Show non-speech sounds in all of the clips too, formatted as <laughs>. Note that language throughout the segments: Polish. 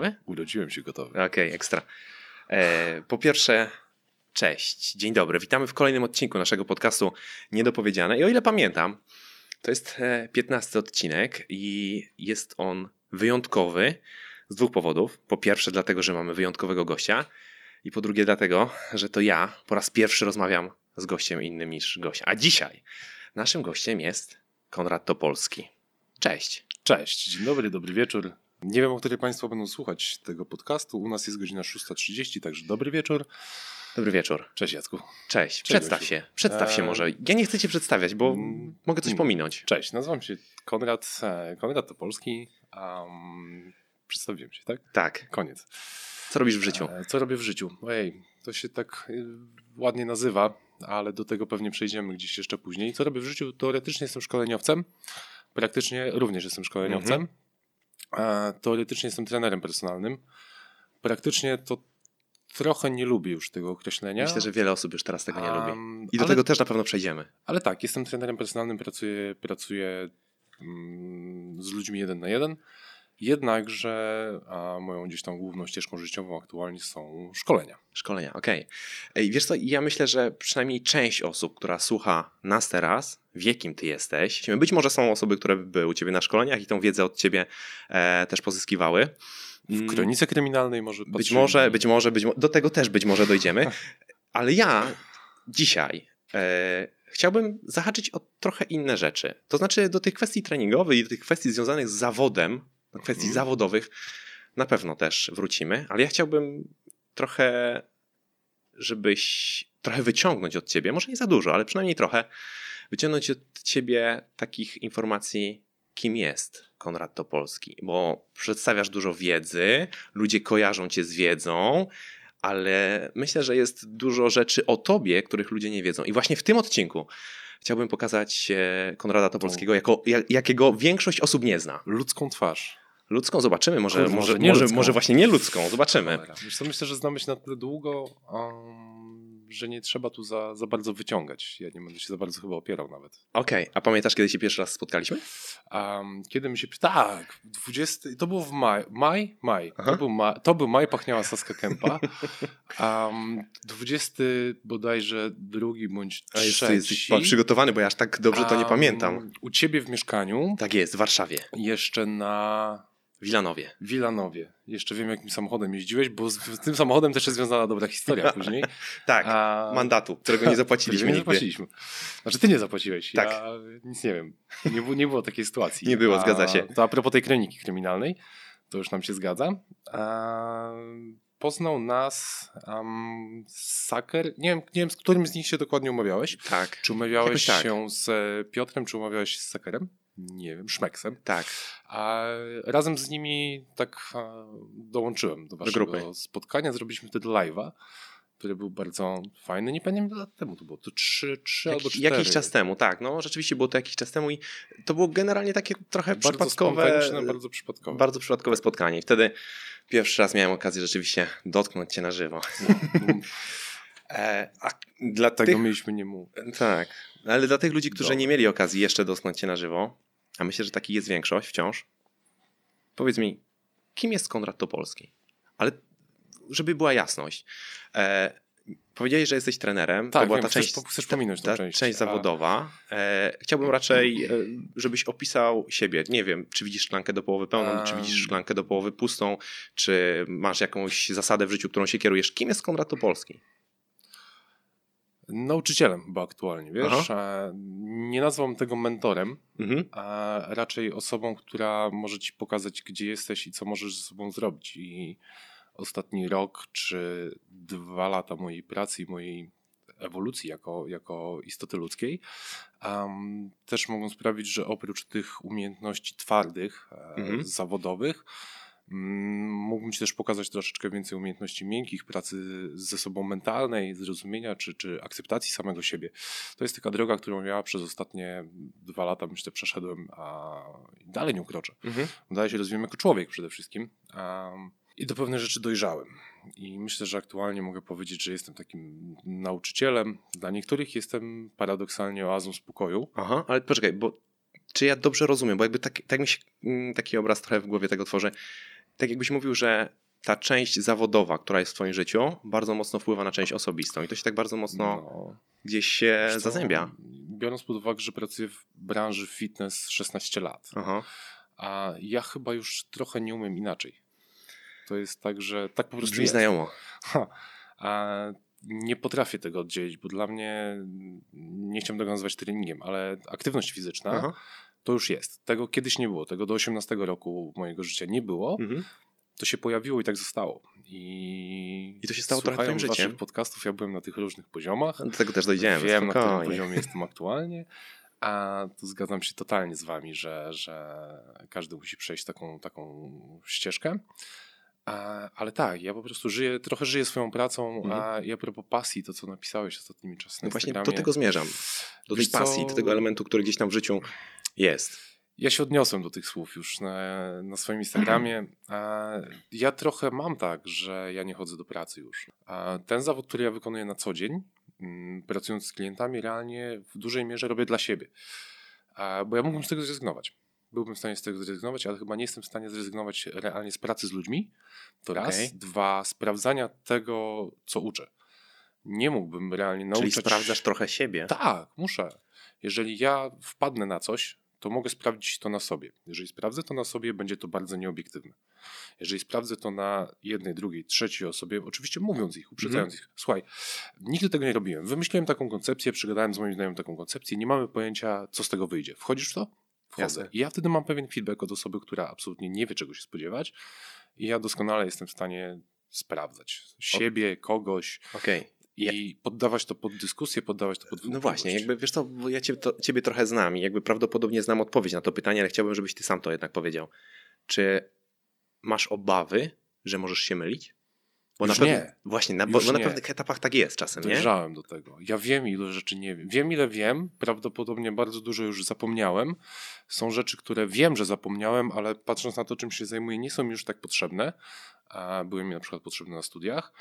Gotowy? Urodziłem się gotowy. Okej, okay, ekstra. E, po pierwsze, cześć, dzień dobry. Witamy w kolejnym odcinku naszego podcastu Niedopowiedziane. I o ile pamiętam, to jest 15 e, odcinek i jest on wyjątkowy z dwóch powodów. Po pierwsze, dlatego, że mamy wyjątkowego gościa, i po drugie, dlatego, że to ja po raz pierwszy rozmawiam z gościem innym niż gość. A dzisiaj naszym gościem jest Konrad Topolski. Cześć. Cześć, dzień dobry, dobry wieczór. Nie wiem, o której Państwo będą słuchać tego podcastu. U nas jest godzina 6.30, także dobry wieczór. Dobry wieczór. Cześć Jacku. Cześć, przedstaw się. Przedstaw się może. Ja nie chcę cię przedstawiać, bo mm, mogę coś pominąć. Cześć, nazywam się Konrad, e, Konrad Topolski. Um, przedstawiłem się, tak? Tak. Koniec. Co robisz w życiu? E, co robię w życiu? Ojej, to się tak y, ładnie nazywa, ale do tego pewnie przejdziemy gdzieś jeszcze później. Co robię w życiu? Teoretycznie jestem szkoleniowcem. Praktycznie również jestem szkoleniowcem. Mhm. Teoretycznie jestem trenerem personalnym. Praktycznie to trochę nie lubię już tego określenia. Myślę, że wiele osób już teraz tego nie um, lubi. I do ale, tego też na pewno przejdziemy. Ale tak, jestem trenerem personalnym, pracuję, pracuję mm, z ludźmi jeden na jeden. Jednakże a moją gdzieś tam główną ścieżką życiową aktualnie są szkolenia. Szkolenia, okej. Okay. Wiesz co, ja myślę, że przynajmniej część osób, która słucha nas teraz, wie kim ty jesteś. Być może są osoby, które były u ciebie na szkoleniach i tą wiedzę od ciebie e, też pozyskiwały. W mm. kronice kryminalnej może Być może, być może, być mo do tego też być może dojdziemy. <laughs> Ale ja dzisiaj e, chciałbym zahaczyć o trochę inne rzeczy. To znaczy do tych kwestii treningowych i do tych kwestii związanych z zawodem, do kwestii mhm. zawodowych na pewno też wrócimy, ale ja chciałbym trochę, żebyś trochę wyciągnąć od ciebie, może nie za dużo, ale przynajmniej trochę, wyciągnąć od ciebie takich informacji, kim jest Konrad Topolski, bo przedstawiasz dużo wiedzy, ludzie kojarzą cię z wiedzą, ale myślę, że jest dużo rzeczy o tobie, których ludzie nie wiedzą. I właśnie w tym odcinku chciałbym pokazać Konrada Topolskiego, jako, jakiego większość osób nie zna. Ludzką twarz. Ludzką zobaczymy, może, może, może, może, może, właśnie nie ludzką, zobaczymy. Wiesz co, myślę, że znamy się na tyle długo, um, że nie trzeba tu za, za bardzo wyciągać. Ja nie będę się za bardzo chyba opierał nawet. Okej, okay. a pamiętasz, kiedy się pierwszy raz spotkaliśmy? Um, kiedy my się... Tak, 20... To było w maj. Maj? Maj. To był, ma... to był maj, pachniała Saska Kępa. <laughs> Um, 20 bodajże drugi bądź trzeci. A jesteś przygotowany, bo ja aż tak dobrze to nie pamiętam. U ciebie w mieszkaniu. Tak jest, w Warszawie. Jeszcze na Wilanowie. Wilanowie. Jeszcze wiem, jakim samochodem jeździłeś, bo z, z tym samochodem też jest związana dobra historia <laughs> później. tak, A... mandatu, którego nie <laughs> zapłaciliśmy. nie zapłaciliśmy. Znaczy, ty nie zapłaciłeś. Tak. Ja nic nie wiem. Nie, było, nie było takiej sytuacji. nie było, a, zgadza się. To a propos tej kroniki kryminalnej, to już nam się zgadza. A, poznał nas um, Saker. Nie wiem, nie wiem, z którym z nich się dokładnie umawiałeś. Tak. Czy umawiałeś tak. się z Piotrem, czy umawiałeś się z Sakerem? Nie wiem, szmeksem. Tak. A razem z nimi tak dołączyłem do waszego do grupy. spotkania. Zrobiliśmy wtedy live'a, który był bardzo fajny. Nie pamiętam lat temu to było. To trzy, trzy Jak, albo cztery. Jakiś czas temu, tak. No rzeczywiście było to jakiś czas temu i to było generalnie takie trochę bardzo przypadkowe. Bardzo przypadkowe. Bardzo przypadkowe spotkanie. I wtedy pierwszy raz miałem okazję rzeczywiście dotknąć cię na żywo. <laughs> E, a dla tego tych... mieliśmy nie mówić. Tak, ale dla tych ludzi, którzy nie mieli okazji jeszcze dotknąć cię na żywo, a myślę, że taki jest większość wciąż. Powiedz mi, kim jest Konrad Topolski? Ale żeby była jasność. E, powiedziałeś, że jesteś trenerem. Tak, to była wiem, ta chcesz, część, chcesz pominąć ta, część. część zawodowa. E, chciałbym raczej, e, żebyś opisał siebie. Nie wiem, czy widzisz szklankę do połowy pełną, um. czy widzisz szklankę do połowy pustą, czy masz jakąś zasadę w życiu, którą się kierujesz. Kim jest Konrad Topolski? Nauczycielem bo aktualnie, wiesz? Aha. Nie nazwam tego mentorem, mhm. a raczej osobą, która może ci pokazać, gdzie jesteś i co możesz ze sobą zrobić. I ostatni rok czy dwa lata mojej pracy i mojej ewolucji jako, jako istoty ludzkiej um, też mogą sprawić, że oprócz tych umiejętności twardych, e, mhm. zawodowych, mógłbym Ci też pokazać troszeczkę więcej umiejętności miękkich, pracy ze sobą mentalnej, zrozumienia czy, czy akceptacji samego siebie. To jest taka droga, którą ja przez ostatnie dwa lata myślę przeszedłem, a dalej nie ukroczę. Mhm. Dalej się rozwijam jako człowiek przede wszystkim. Um, i do pewnych rzeczy dojrzałem. I myślę, że aktualnie mogę powiedzieć, że jestem takim nauczycielem. Dla niektórych jestem paradoksalnie oazą spokoju. Aha, ale poczekaj, bo czy ja dobrze rozumiem, bo jakby tak, tak mi się mm, taki obraz trochę w głowie tego tworzy tak jakbyś mówił, że ta część zawodowa, która jest w twoim życiu, bardzo mocno wpływa na część osobistą i to się tak bardzo mocno no, gdzieś się to, zazębia. Biorąc pod uwagę, że pracuję w branży fitness 16 lat, Aha. a ja chyba już trochę nie umiem inaczej. To jest tak, że tak po prostu Brzmi jest. znajomo. Ha, a nie potrafię tego oddzielić, bo dla mnie, nie chciałbym tego nazywać treningiem, ale aktywność fizyczna Aha. To już jest. Tego kiedyś nie było, tego do 18 roku mojego życia nie było. Mhm to się pojawiło i tak zostało. I, I to się stało trochę twoim życiem. waszych podcastów ja byłem na tych różnych poziomach. Do tego też dojdziemy. Wiem, spokojnie. na którym poziomie jestem aktualnie. A tu zgadzam się totalnie z wami, że, że każdy musi przejść taką, taką ścieżkę. A, ale tak, ja po prostu żyję, trochę żyję swoją pracą, mhm. a ja propos pasji, to co napisałeś ostatnimi czasy no właśnie do tego zmierzam. Do tej pasji, do tego elementu, który gdzieś tam w życiu jest ja się odniosłem do tych słów już na, na swoim Instagramie. Ja trochę mam tak, że ja nie chodzę do pracy już. Ten zawód, który ja wykonuję na co dzień, mm, pracując z klientami, realnie w dużej mierze robię dla siebie. Bo ja mógłbym z tego zrezygnować. Byłbym w stanie z tego zrezygnować, ale chyba nie jestem w stanie zrezygnować realnie z pracy z ludźmi. To raz. Okay. Dwa, sprawdzania tego, co uczę. Nie mógłbym realnie nauczyć... Czyli sprawdzasz trochę siebie. Tak, muszę. Jeżeli ja wpadnę na coś, to mogę sprawdzić to na sobie. Jeżeli sprawdzę to na sobie, będzie to bardzo nieobiektywne. Jeżeli sprawdzę to na jednej, drugiej, trzeciej osobie, oczywiście mówiąc ich, uprzedzając mm. ich, słuchaj, nigdy tego nie robiłem. Wymyśliłem taką koncepcję, przegadałem z moim znajomym taką koncepcję, nie mamy pojęcia, co z tego wyjdzie. Wchodzisz w to? Wchodzę. Jasne. I ja wtedy mam pewien feedback od osoby, która absolutnie nie wie, czego się spodziewać i ja doskonale jestem w stanie sprawdzać siebie, kogoś. Okay. I poddawać to pod dyskusję, poddawać to pod No właśnie, jakby wiesz co, bo ja ciebie, to, ciebie trochę znam i jakby prawdopodobnie znam odpowiedź na to pytanie, ale chciałbym, żebyś ty sam to jednak powiedział. Czy masz obawy, że możesz się mylić? Bo Już na pewno, nie. Właśnie, na, bo, bo na pewnych etapach tak jest czasem, nie? Dojrzałem do tego. Ja wiem, ile rzeczy nie wiem. Wiem, ile wiem. Prawdopodobnie bardzo dużo już zapomniałem. Są rzeczy, które wiem, że zapomniałem, ale patrząc na to, czym się zajmuję, nie są mi już tak potrzebne. Były mi na przykład potrzebne na studiach.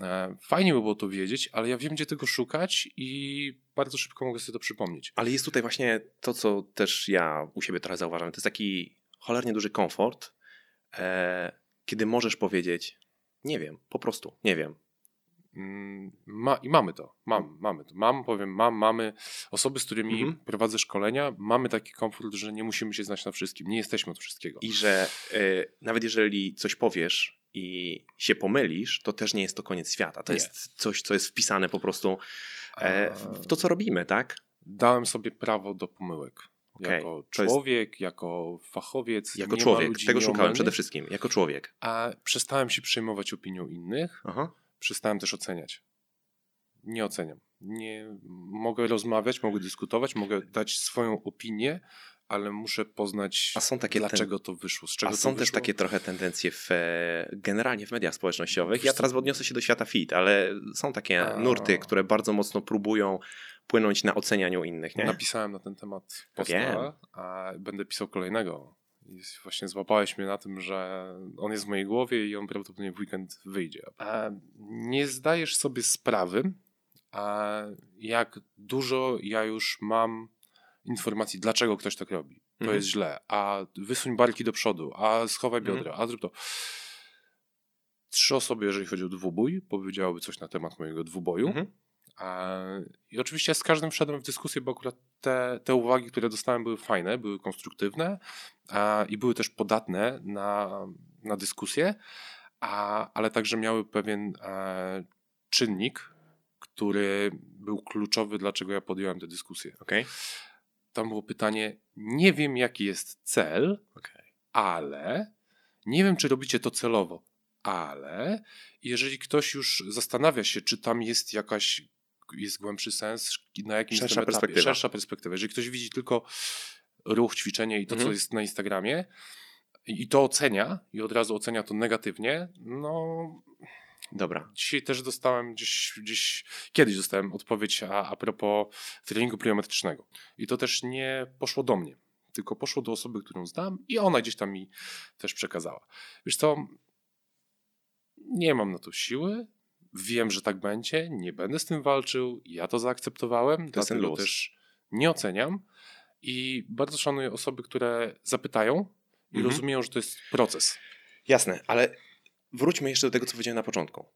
E, fajnie by było to wiedzieć, ale ja wiem, gdzie tego szukać i bardzo szybko mogę sobie to przypomnieć. Ale jest tutaj właśnie to, co też ja u siebie trochę zauważam. To jest taki cholernie duży komfort, e, kiedy możesz powiedzieć, nie wiem, po prostu, nie wiem. Mm, ma, I mamy to, mam, mamy to. Mam, powiem, mam, mamy osoby, z którymi mhm. prowadzę szkolenia, mamy taki komfort, że nie musimy się znać na wszystkim, nie jesteśmy od wszystkiego. I że e, nawet jeżeli coś powiesz, i się pomylisz, to też nie jest to koniec świata. To nie. jest coś, co jest wpisane po prostu e, w to, co robimy, tak? Dałem sobie prawo do pomyłek. Okay. Jako człowiek, jest... jako fachowiec. Jako człowiek, tego szukałem przede wszystkim, jako człowiek. A przestałem się przejmować opinią innych, Aha. przestałem też oceniać. Nie oceniam. Nie mogę rozmawiać, mogę dyskutować, mogę dać swoją opinię, ale muszę poznać, dlaczego ten... to wyszło, z czego A są też takie trochę tendencje w, e, generalnie w mediach społecznościowych. Ja teraz odniosę się do świata fit, ale są takie a... nurty, które bardzo mocno próbują płynąć na ocenianiu innych. Nie? Napisałem na ten temat posta, a będę pisał kolejnego. I właśnie złapałeś mnie na tym, że on jest w mojej głowie i on prawdopodobnie w weekend wyjdzie. A nie zdajesz sobie sprawy, a jak dużo ja już mam informacji, dlaczego ktoś tak robi. To mhm. jest źle. A wysuń barki do przodu, a schowaj mhm. biodra, mhm. a zrób to. Trzy osoby, jeżeli chodzi o dwubój, powiedziałyby coś na temat mojego dwuboju. Mhm. I oczywiście z każdym wszedłem w dyskusję, bo akurat te, te uwagi, które dostałem, były fajne, były konstruktywne i były też podatne na, na dyskusję, ale także miały pewien e, czynnik, który był kluczowy, dlaczego ja podjąłem tę dyskusję. Okay tam było pytanie, nie wiem jaki jest cel, okay. ale nie wiem czy robicie to celowo, ale jeżeli ktoś już zastanawia się, czy tam jest jakaś jest głębszy sens, na jakimś szersza etapie, perspektywa. szersza perspektywa. Jeżeli ktoś widzi tylko ruch, ćwiczenie i to, mhm. co jest na Instagramie i to ocenia i od razu ocenia to negatywnie, no Dobra. Dzisiaj też dostałem gdzieś, gdzieś kiedyś dostałem odpowiedź a, a propos treningu pliometrycznego. I to też nie poszło do mnie, tylko poszło do osoby, którą znam i ona gdzieś tam mi też przekazała. Wiesz co, nie mam na to siły, wiem, że tak będzie, nie będę z tym walczył, ja to zaakceptowałem, to dlatego też nie oceniam i bardzo szanuję osoby, które zapytają i mhm. rozumieją, że to jest proces. Jasne, ale wróćmy jeszcze do tego, co powiedziałem na początku.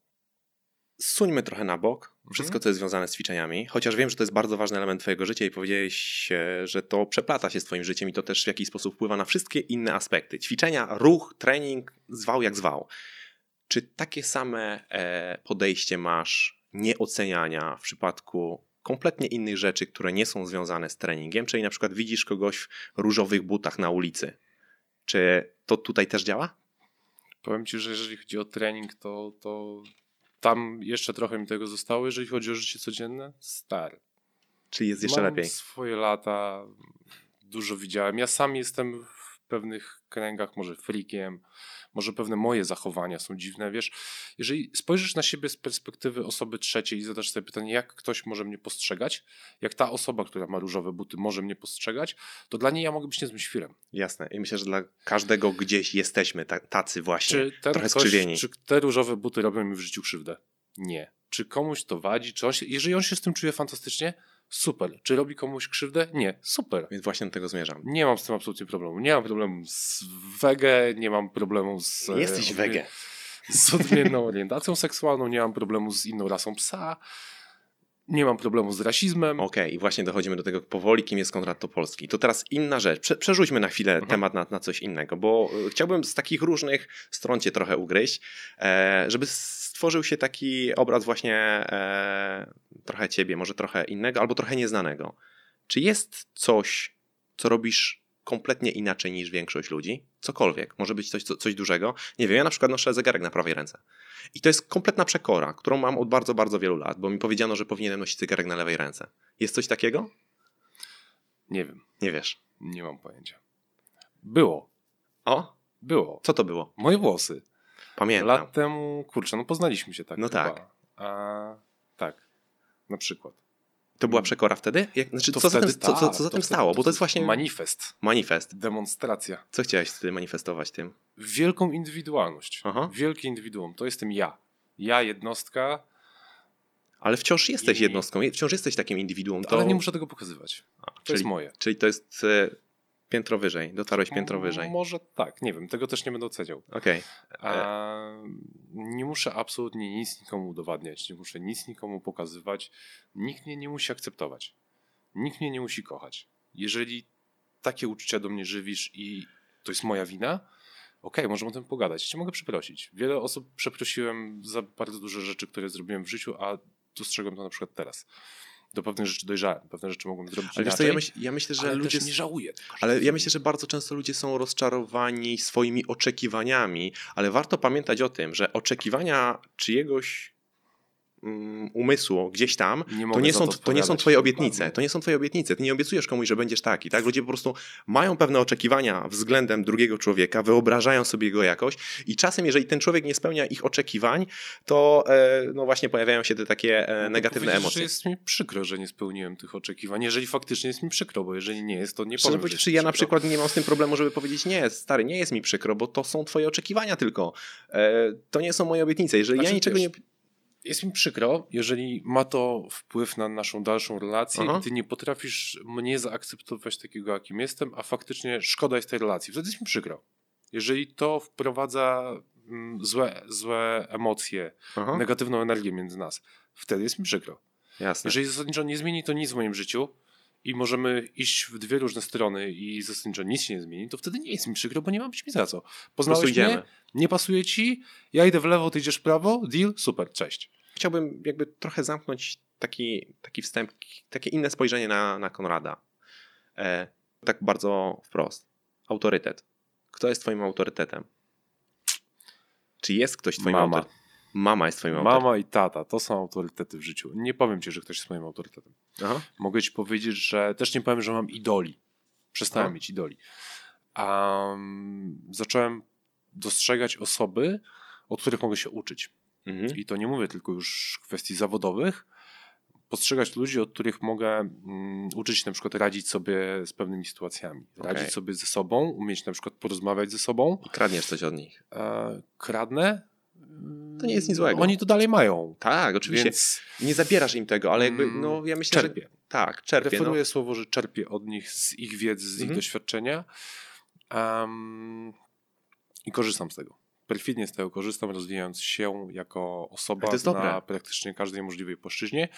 Suńmy trochę na bok mhm. wszystko, co jest związane z ćwiczeniami, chociaż wiem, że to jest bardzo ważny element Twojego życia i powiedziałeś, że to przeplata się z Twoim życiem i to też w jakiś sposób wpływa na wszystkie inne aspekty. Ćwiczenia, ruch, trening, zwał jak zwał. Czy takie same e, podejście masz nieoceniania w przypadku kompletnie innych rzeczy, które nie są związane z treningiem, czyli na przykład widzisz kogoś w różowych butach na ulicy. Czy to tutaj też działa? Powiem ci, że jeżeli chodzi o trening, to, to tam jeszcze trochę mi tego zostało. Jeżeli chodzi o życie codzienne, stary. Czyli jest jeszcze Mam lepiej? swoje lata, dużo widziałem. Ja sam jestem w pewnych kręgach, może freakiem, może pewne moje zachowania są dziwne, wiesz, jeżeli spojrzysz na siebie z perspektywy osoby trzeciej i zadasz sobie pytanie, jak ktoś może mnie postrzegać, jak ta osoba, która ma różowe buty może mnie postrzegać, to dla niej ja mogę być niezłym świrem. Jasne i myślę, że dla każdego gdzieś jesteśmy tacy właśnie, czy ten trochę ktoś, skrzywieni. Czy te różowe buty robią mi w życiu krzywdę? Nie. Czy komuś to wadzi? Czy on się, jeżeli on się z tym czuje fantastycznie, Super. Czy robi komuś krzywdę? Nie. Super. Więc właśnie do tego zmierzam. Nie mam z tym absolutnie problemu. Nie mam problemu z wege, nie mam problemu z... Jesteś wege. Z odmienną <laughs> orientacją seksualną, nie mam problemu z inną rasą psa. Nie mam problemu z rasizmem. Okej, okay, i właśnie dochodzimy do tego powoli, kim jest Konrad Topolski. To teraz inna rzecz. Prze przerzućmy na chwilę mhm. temat na, na, coś innego, bo e, chciałbym z takich różnych stron cię trochę ugryźć, e, żeby stworzył się taki obraz właśnie e, trochę ciebie, może trochę innego, albo trochę nieznanego. Czy jest coś, co robisz kompletnie inaczej niż większość ludzi? Cokolwiek. Może być coś, coś dużego. Nie wiem, ja na przykład noszę zegarek na prawej ręce. I to jest kompletna przekora, którą mam od bardzo, bardzo wielu lat, bo mi powiedziano, że powinienem nosić zegarek na lewej ręce. Jest coś takiego? Nie wiem. Nie wiesz? Nie mam pojęcia. Było. O? Było. Co to było? Moje włosy. Pamiętam. Lat temu, kurczę, no poznaliśmy się tak. No chyba. tak. A, tak, na przykład. To była przekora wtedy? Jak, znaczy, to co, wtedy, za tym, co, co, co za tym stało? Bo to jest właśnie. Manifest. Manifest. Demonstracja. Co chciałeś wtedy manifestować tym? Wielką indywidualność. Aha. Wielkie indywiduum. To jestem ja. Ja, jednostka. Ale wciąż jesteś I... jednostką, wciąż jesteś takim indywiduum. To... Ale nie muszę tego pokazywać. A, to czyli, jest moje. Czyli to jest e, piętro wyżej, dotarłeś piętro wyżej. Może tak, nie wiem, tego też nie będę oceniał. Okej. Okay. Nie muszę absolutnie nic nikomu udowadniać, nie muszę nic nikomu pokazywać. Nikt mnie nie musi akceptować. Nikt mnie nie musi kochać. Jeżeli takie uczucia do mnie żywisz i to jest moja wina, okej, okay, możemy o tym pogadać. Ja cię mogę przeprosić. Wiele osób przeprosiłem za bardzo duże rzeczy, które zrobiłem w życiu, a dostrzegłem to na przykład teraz do pewnych rzeczy dojrzałem, pewne rzeczy mogłem zrobić ale inaczej. Co, ja, myśl, ja myślę, że ludzie nie żałuję. Tego, ale ja myślę, że bardzo często ludzie są rozczarowani swoimi oczekiwaniami, ale warto pamiętać o tym, że oczekiwania czyjegoś umysłu gdzieś tam, nie to, nie są, to, to nie są twoje obietnice. To nie są twoje obietnice. Ty nie obiecujesz komuś, że będziesz taki. Tak? Ludzie po prostu mają pewne oczekiwania względem drugiego człowieka, wyobrażają sobie go jakoś i czasem, jeżeli ten człowiek nie spełnia ich oczekiwań, to e, no właśnie pojawiają się te takie e, negatywne emocje. Że jest mi przykro, że nie spełniłem tych oczekiwań. Jeżeli faktycznie jest mi przykro, bo jeżeli nie jest, to nie powiem, powiedzieć, Ja na przykład nie mam z tym problemu, żeby powiedzieć nie, stary, nie jest mi przykro, bo to są twoje oczekiwania tylko. E, to nie są moje obietnice. Jeżeli znaczy, ja niczego wiesz, nie jest mi przykro, jeżeli ma to wpływ na naszą dalszą relację Aha. i ty nie potrafisz mnie zaakceptować takiego, jakim jestem, a faktycznie szkoda jest tej relacji. Wtedy jest mi przykro. Jeżeli to wprowadza mm, złe, złe emocje, Aha. negatywną energię między nas, wtedy jest mi przykro. Jasne. Jeżeli zasadniczo nie zmieni to nic w moim życiu i możemy iść w dwie różne strony i zasadniczo nic się nie zmieni, to wtedy nie jest mi przykro, bo nie mam być mi za co. Poznałeś mnie, nie pasuje ci, ja idę w lewo, ty idziesz w prawo, deal, super, cześć chciałbym jakby trochę zamknąć taki, taki wstęp, takie inne spojrzenie na, na Konrada. E, tak bardzo wprost. Autorytet. Kto jest twoim autorytetem? Czy jest ktoś twoim Mama. autorytetem? Mama jest twoim autorytetem. Mama i tata to są autorytety w życiu. Nie powiem ci, że ktoś jest moim autorytetem. Aha. Mogę ci powiedzieć, że też nie powiem, że mam idoli. Przestałem Aha. mieć idoli. Um, zacząłem dostrzegać osoby, od których mogę się uczyć. Mhm. I to nie mówię tylko już kwestii zawodowych. Postrzegać ludzi, od których mogę mm, uczyć się na przykład radzić sobie z pewnymi sytuacjami. Okay. Radzić sobie ze sobą, umieć na przykład porozmawiać ze sobą. I kradniesz coś od nich. E, kradnę? To nie jest nic złego. Oni to dalej mają. Tak, oczywiście. Więc... Nie zabierasz im tego, ale jakby, mm, no ja myślę, czerpię. że... Tak, czerpię. Preferuję no. słowo, że czerpię od nich z ich wiedzy, z mhm. ich doświadczenia um, i korzystam z tego. Perfidnie z tego korzystam, rozwijając się jako osoba na dobre. praktycznie każdej możliwej płaszczyźnie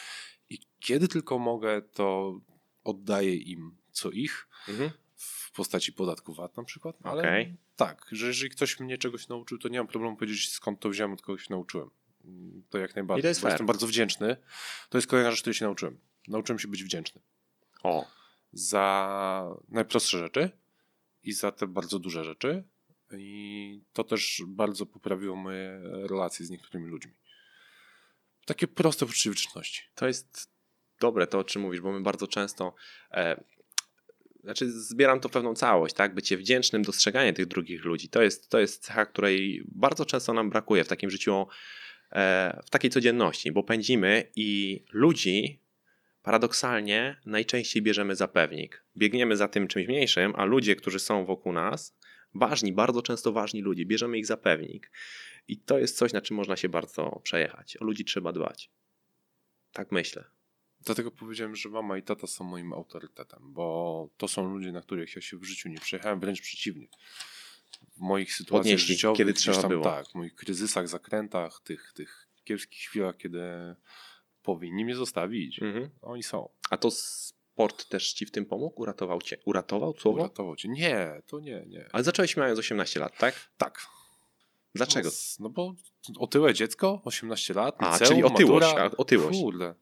i kiedy tylko mogę, to oddaję im co ich mhm. w postaci podatku VAT na przykład. Ale okay. tak, że jeżeli ktoś mnie czegoś nauczył, to nie mam problemu powiedzieć skąd to wziąłem, od kogoś się nauczyłem. To jak najbardziej. I to jest Jestem bardzo wdzięczny. To jest kolejna rzecz, której się nauczyłem. Nauczyłem się być wdzięczny. O. Za najprostsze rzeczy i za te bardzo duże rzeczy. I to też bardzo poprawiło moje relacje z niektórymi ludźmi. Takie proste poczucie. To jest dobre to, o czym mówisz, bo my bardzo często e, znaczy zbieram to pewną całość, tak? Bycie wdzięcznym, dostrzeganie tych drugich ludzi. To jest, to jest cecha, której bardzo często nam brakuje w takim życiu, e, w takiej codzienności, bo pędzimy i ludzi paradoksalnie najczęściej bierzemy za pewnik. Biegniemy za tym czymś mniejszym, a ludzie, którzy są wokół nas, ważni, bardzo często ważni ludzie, bierzemy ich za pewnik. I to jest coś, na czym można się bardzo przejechać. O ludzi trzeba dbać. Tak myślę. Dlatego powiedziałem, że mama i tata są moim autorytetem, bo to są ludzie, na których ja się w życiu nie przejechałem, wręcz przeciwnie. W moich sytuacjach Podnieśli, życiowych, kiedy trzeba tam, było. tak, w moich kryzysach, zakrętach, tych, tych kiepskich chwilach, kiedy powinni mnie zostawić, mhm. oni są. A to sport też ci w tym pomógł? Uratował cię? Uratował słowo? Uratował cię. Nie, to nie, nie. Ale zacząłeś mając 18 lat, tak? Tak. Dlaczego? No, no bo otyłe dziecko, 18 lat, A, czyli otyłość, matura. otyłość. Kurde.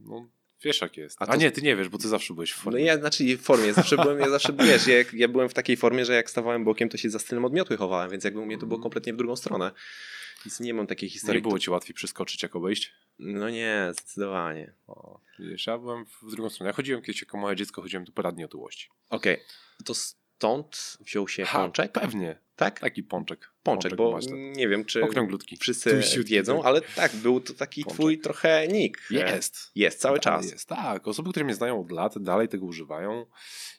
No, Wiesz jak jest. A, to... A, nie, ty nie wiesz, bo ty zawsze byłeś w formie. No ja, znaczy w formie, zawsze byłem, ja zawsze, wiesz, ja, ja byłem w takiej formie, że jak stawałem bokiem, to się za stylem odmiotu chowałem, więc jakby u mnie to było mhm. kompletnie w drugą stronę. Nie mam takiej historii. Nie było ci łatwiej przeskoczyć, jak obejść? No nie, zdecydowanie. O, wiesz, ja byłem w drugą stronę. Ja chodziłem kiedyś jako małe dziecko, chodziłem do poradni otyłości. Okej, okay. to stąd wziął się ha, pączek? Pewnie. Tak? Taki pączek. Pączek, bo nie wiem, czy Okrąglutki. wszyscy wiedzą, ale tak, był to taki pączek. twój trochę nick. Jest. Jest cały czas. Jest, tak. Osoby, które mnie znają od lat, dalej tego używają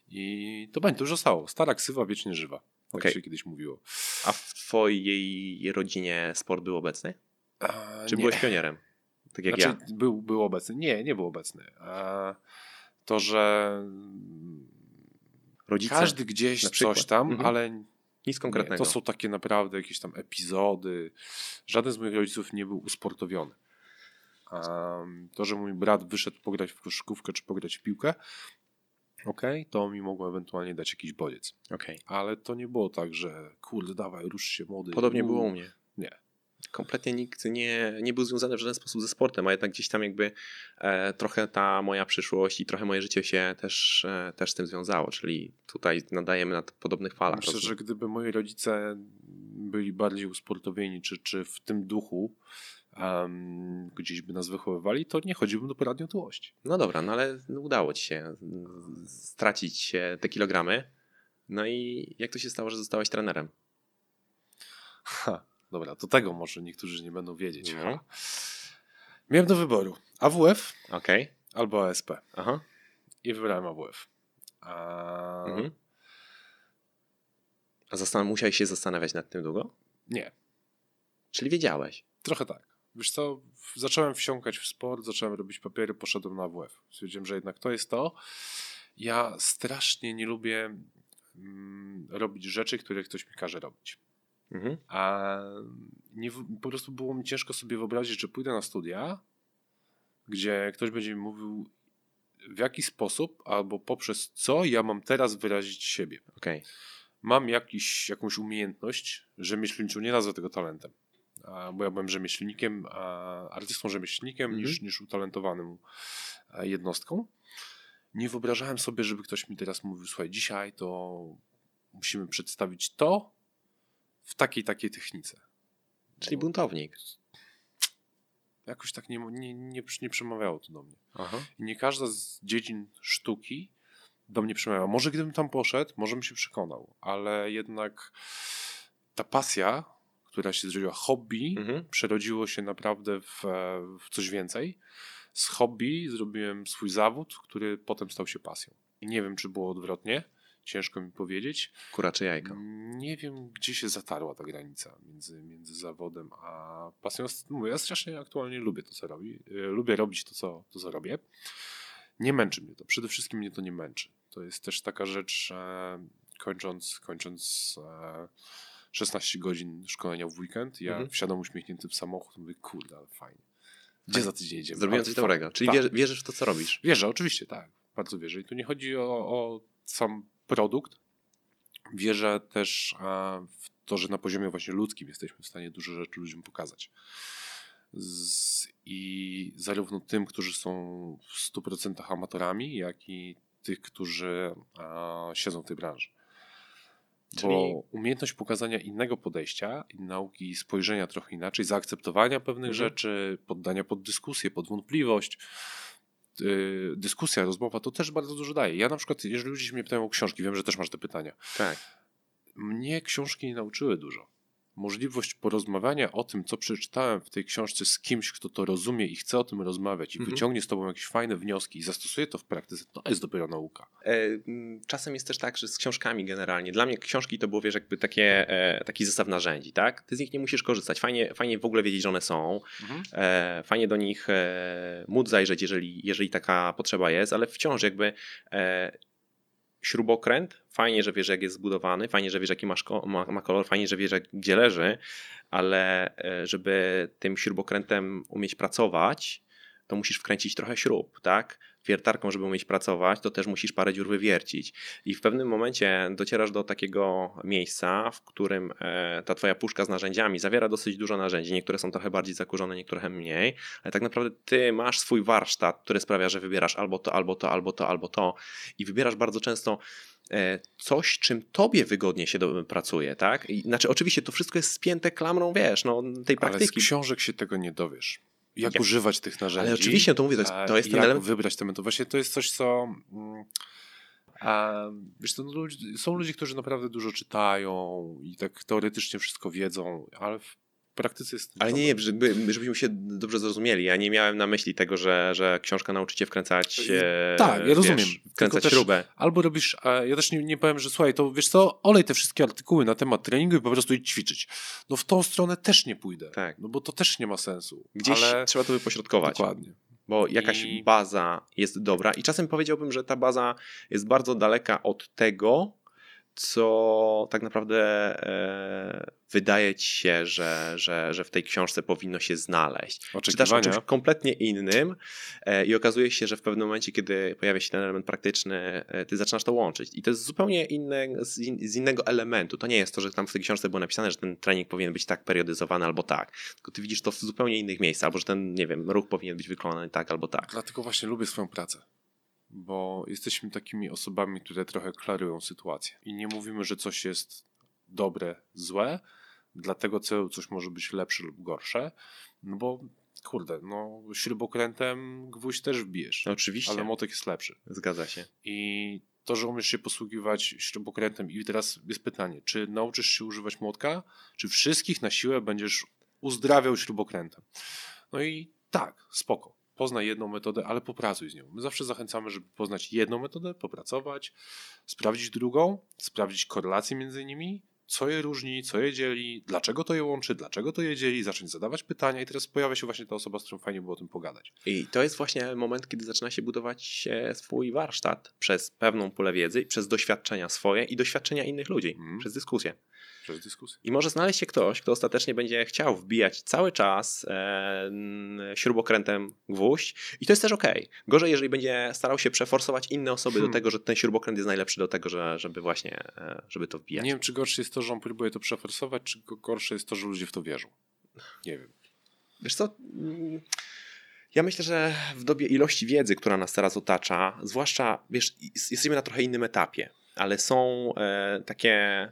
i to będzie, to już zostało. Stara ksywa, wiecznie żywa. Tak okay. się kiedyś mówiło. A w twojej rodzinie sport był obecny? A, czy nie. byłeś pionierem? Tak jak znaczy, ja. Był, był obecny. Nie, nie był obecny. A to, że Rodzice, Każdy gdzieś coś tam, mhm. ale nic konkretnego. Nie, to są takie naprawdę jakieś tam epizody. Żaden z moich rodziców nie był usportowiony. Um, to, że mój brat wyszedł pograć w koszykówkę czy pograć w piłkę, ok, to mi mogło ewentualnie dać jakiś bodziec. Okay. Ale to nie było tak, że kurde, dawaj, rusz się młody. Podobnie było u mnie. Nie kompletnie nikt nie, nie był związany w żaden sposób ze sportem, a jednak gdzieś tam jakby e, trochę ta moja przyszłość i trochę moje życie się też, e, też z tym związało, czyli tutaj nadajemy na podobnych falach. Myślę, że gdyby moi rodzice byli bardziej usportowieni, czy, czy w tym duchu um, gdzieś by nas wychowywali, to nie chodziłbym do poradni otyłości. No dobra, no ale udało ci się stracić te kilogramy. No i jak to się stało, że zostałeś trenerem? Ha. Dobra, to tego może niektórzy nie będą wiedzieć. Mhm. Miałem do wyboru AWF okay. albo ASP. Aha. I wybrałem AWF. A... Mhm. A zastan- musiałeś się zastanawiać nad tym długo? Nie. Czyli wiedziałeś? Trochę tak. Wiesz co, zacząłem wsiąkać w sport, zacząłem robić papiery, poszedłem na AWF. Stwierdziłem, że jednak to jest to. Ja strasznie nie lubię mm, robić rzeczy, które ktoś mi każe robić. Mhm. A nie, po prostu było mi ciężko sobie wyobrazić, że pójdę na studia, gdzie ktoś będzie mi mówił, w jaki sposób albo poprzez co ja mam teraz wyrazić siebie. Okay. Mam jakiś, jakąś umiejętność rzemieślniczą, nie nazwę tego talentem, bo ja byłem rzemieślnikiem, artystą rzemieślnikiem mhm. niż, niż utalentowanym jednostką. Nie wyobrażałem sobie, żeby ktoś mi teraz mówił, słuchaj, dzisiaj to musimy przedstawić to, w takiej, takiej technice. Czyli buntownik. Jakoś tak nie, nie, nie, nie przemawiało to do mnie. Aha. I nie każda z dziedzin sztuki do mnie przemawiała. Może gdybym tam poszedł, może bym się przekonał, ale jednak ta pasja, która się zrodziła, hobby, mhm. przerodziło się naprawdę w, w coś więcej. Z hobby zrobiłem swój zawód, który potem stał się pasją. I nie wiem, czy było odwrotnie, Ciężko mi powiedzieć. Kura czy jajko? Nie wiem, gdzie się zatarła ta granica między, między zawodem a pasją. Mówię, ja strasznie aktualnie lubię to, co robię. Lubię robić to co, to, co robię. Nie męczy mnie to. Przede wszystkim mnie to nie męczy. To jest też taka rzecz, kończąc, kończąc 16 godzin szkolenia w weekend. Ja mhm. wsiadam uśmiechnięty w samochód, mówię, kurde, ale fajnie. Gdzie za tydzień jedziemy? Zrobiłem coś dobrego. Czyli tak. wierzysz w to, co robisz? Wierzę, oczywiście, tak. Bardzo wierzę. I tu nie chodzi o, o sam produkt. Wierzę też w to, że na poziomie właśnie ludzkim jesteśmy w stanie dużo rzeczy ludziom pokazać. Z, I zarówno tym, którzy są w 100% amatorami, jak i tych, którzy a, siedzą w tej branży. Czyli... Bo umiejętność pokazania innego podejścia, nauki spojrzenia trochę inaczej, zaakceptowania pewnych mhm. rzeczy, poddania pod dyskusję, pod wątpliwość, yy, dyskusja, rozmowa, to też bardzo dużo daje. Ja na przykład, jeżeli ludzie mnie pytają o książki, wiem, że też masz te pytania. Tak. Mnie książki nie nauczyły dużo możliwość porozmawiania o tym, co przeczytałem w tej książce z kimś, kto to rozumie i chce o tym rozmawiać i mhm. wyciągnie z tobą jakieś fajne wnioski i zastosuje to w praktyce, to jest dopiero nauka. E, czasem jest też tak, że z książkami generalnie, dla mnie książki to było, wiesz, jakby takie, e, taki zestaw narzędzi, tak? Ty z nich nie musisz korzystać. Fajnie, fajnie w ogóle wiedzieć, że one są. Mhm. E, fajnie do nich móc zajrzeć, jeżeli, jeżeli taka potrzeba jest, ale wciąż jakby śrubokręt, fajnie, że wiesz jak jest zbudowany, fajnie, że wiesz jaki masz, ma, ma kolor, fajnie, że wiesz jak, gdzie leży, ale e, żeby tym śrubokrętem umieć pracować, to musisz wkręcić trochę śrub, tak? Wiertarką, żeby umieć pracować, to też musisz parę dziur wywiercić. I w pewnym momencie docierasz do takiego miejsca, w którym e, ta twoja puszka z narzędziami zawiera dosyć dużo narzędzi. Niektóre są trochę bardziej zakurzone, niektóre mniej, ale tak naprawdę ty masz swój warsztat, który sprawia, że wybierasz albo to, albo to, albo to, albo to i wybierasz bardzo często e, coś, czym tobie wygodnie się do, pracuje, tak? I, znaczy, oczywiście to wszystko jest spięte klamrą, wiesz, no, tej praktyki. Ale z książek się tego nie dowiesz jak, używać tych narzędzi. Ale oczywiście to mówię, to jest, to jest ten jak element. wybrać te metody. Właśnie to jest coś, co. Mm, a, wiesz, to, no, są ludzie, którzy naprawdę dużo czytają i tak teoretycznie wszystko wiedzą, ale w praktyce jest. Ale nie, nie, żeby, żebyśmy się dobrze zrozumieli. Ja nie miałem na myśli tego, że, że książka nauczy cię wkręcać. E, tak, ja wiesz, rozumiem. Wkręcać też, śrubę. Albo robisz. Ja też nie, nie powiem, że słuchaj, to wiesz co, olej te wszystkie artykuły na temat treningu i po prostu idź ćwiczyć. No w tą stronę też nie pójdę. Tak. No bo to też nie ma sensu. Gdzieś ale... trzeba to wypośrodkować. Dokładnie. Bo jakaś I... baza jest dobra i czasem powiedziałbym, że ta baza jest bardzo daleka od tego, co tak naprawdę e, wydaje ci się, że, że, że w tej książce powinno się znaleźć. Czytasz o czymś kompletnie innym e, i okazuje się, że w pewnym momencie, kiedy pojawia się ten element praktyczny, e, ty zaczynasz to łączyć. I to jest zupełnie inne, z, in, z, innego elementu. To nie jest to, że tam w tej książce było napisane, że ten trening powinien być tak periodyzowany albo tak. Tylko ty widzisz to w zupełnie innych miejscach, albo że ten, nie wiem, ruch powinien być wykonany tak albo tak. Dlatego właśnie lubię swoją pracę bo jesteśmy takimi osobami, które trochę klarują sytuację. I nie mówimy, że coś jest dobre, złe, dla tego celu coś może być lepsze lub gorsze, no bo kurde, no śrubokrętem gwóźdź też wbijesz. No, oczywiście. Ale motek jest lepszy. Zgadza się. I to, że umiesz się posługiwać śrubokrętem i teraz jest pytanie, czy nauczysz się używać młotka, czy wszystkich na siłę będziesz uzdrawiał śrubokrętem? No i tak, spoko poznaj jedną metodę, ale popracuj z nią. My zawsze zachęcamy, żeby poznać jedną metodę, popracować, sprawdzić drugą, sprawdzić korelacje między nimi, co je różni, co je dzieli, dlaczego to je łączy, dlaczego to je dzieli, zacząć zadawać pytania i teraz pojawia się właśnie ta osoba, z którą fajnie było o tym pogadać. I to jest właśnie moment, kiedy zaczyna się budować swój warsztat przez pewną pulę wiedzy, przez doświadczenia swoje i doświadczenia innych ludzi, mm. przez dyskusję przez dyskusję. I może znaleźć się ktoś, kto ostatecznie będzie chciał wbijać cały czas e, śrubokrętem gwóźdź i to jest też ok. Gorzej, jeżeli będzie starał się przeforsować inne osoby hmm. do tego, że ten śrubokręt jest najlepszy do tego, że, żeby właśnie, e, żeby to wbijać. Nie wiem, czy gorsze jest to, że on próbuje to przeforsować, czy gorsze jest to, że ludzie w to wierzą. Nie wiem. Wiesz co... Ja myślę, że w dobie ilości wiedzy, która nas teraz otacza, zwłaszcza, wiesz, jesteśmy na trochę innym etapie, ale są e, takie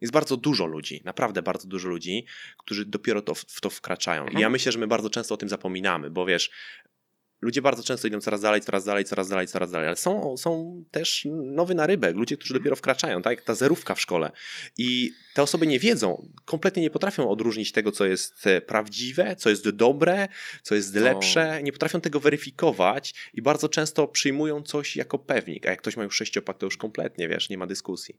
jest bardzo dużo ludzi, naprawdę bardzo dużo ludzi, którzy dopiero to, w to wkraczają. Mhm. I ja myślę, że my bardzo często o tym zapominamy, bo wiesz, ludzie bardzo często idą coraz dalej, coraz dalej, coraz dalej, coraz dalej, ale są, są też nowy narybek, ludzie, którzy dopiero wkraczają, tak jak ta zerówka w szkole. I te osoby nie wiedzą, kompletnie nie potrafią odróżnić tego, co jest e, prawdziwe, co jest dobre, co jest lepsze, nie potrafią tego weryfikować i bardzo często przyjmują coś jako pewnik, a jak ktoś ma już sześciopak, to już kompletnie, wiesz, nie ma dyskusji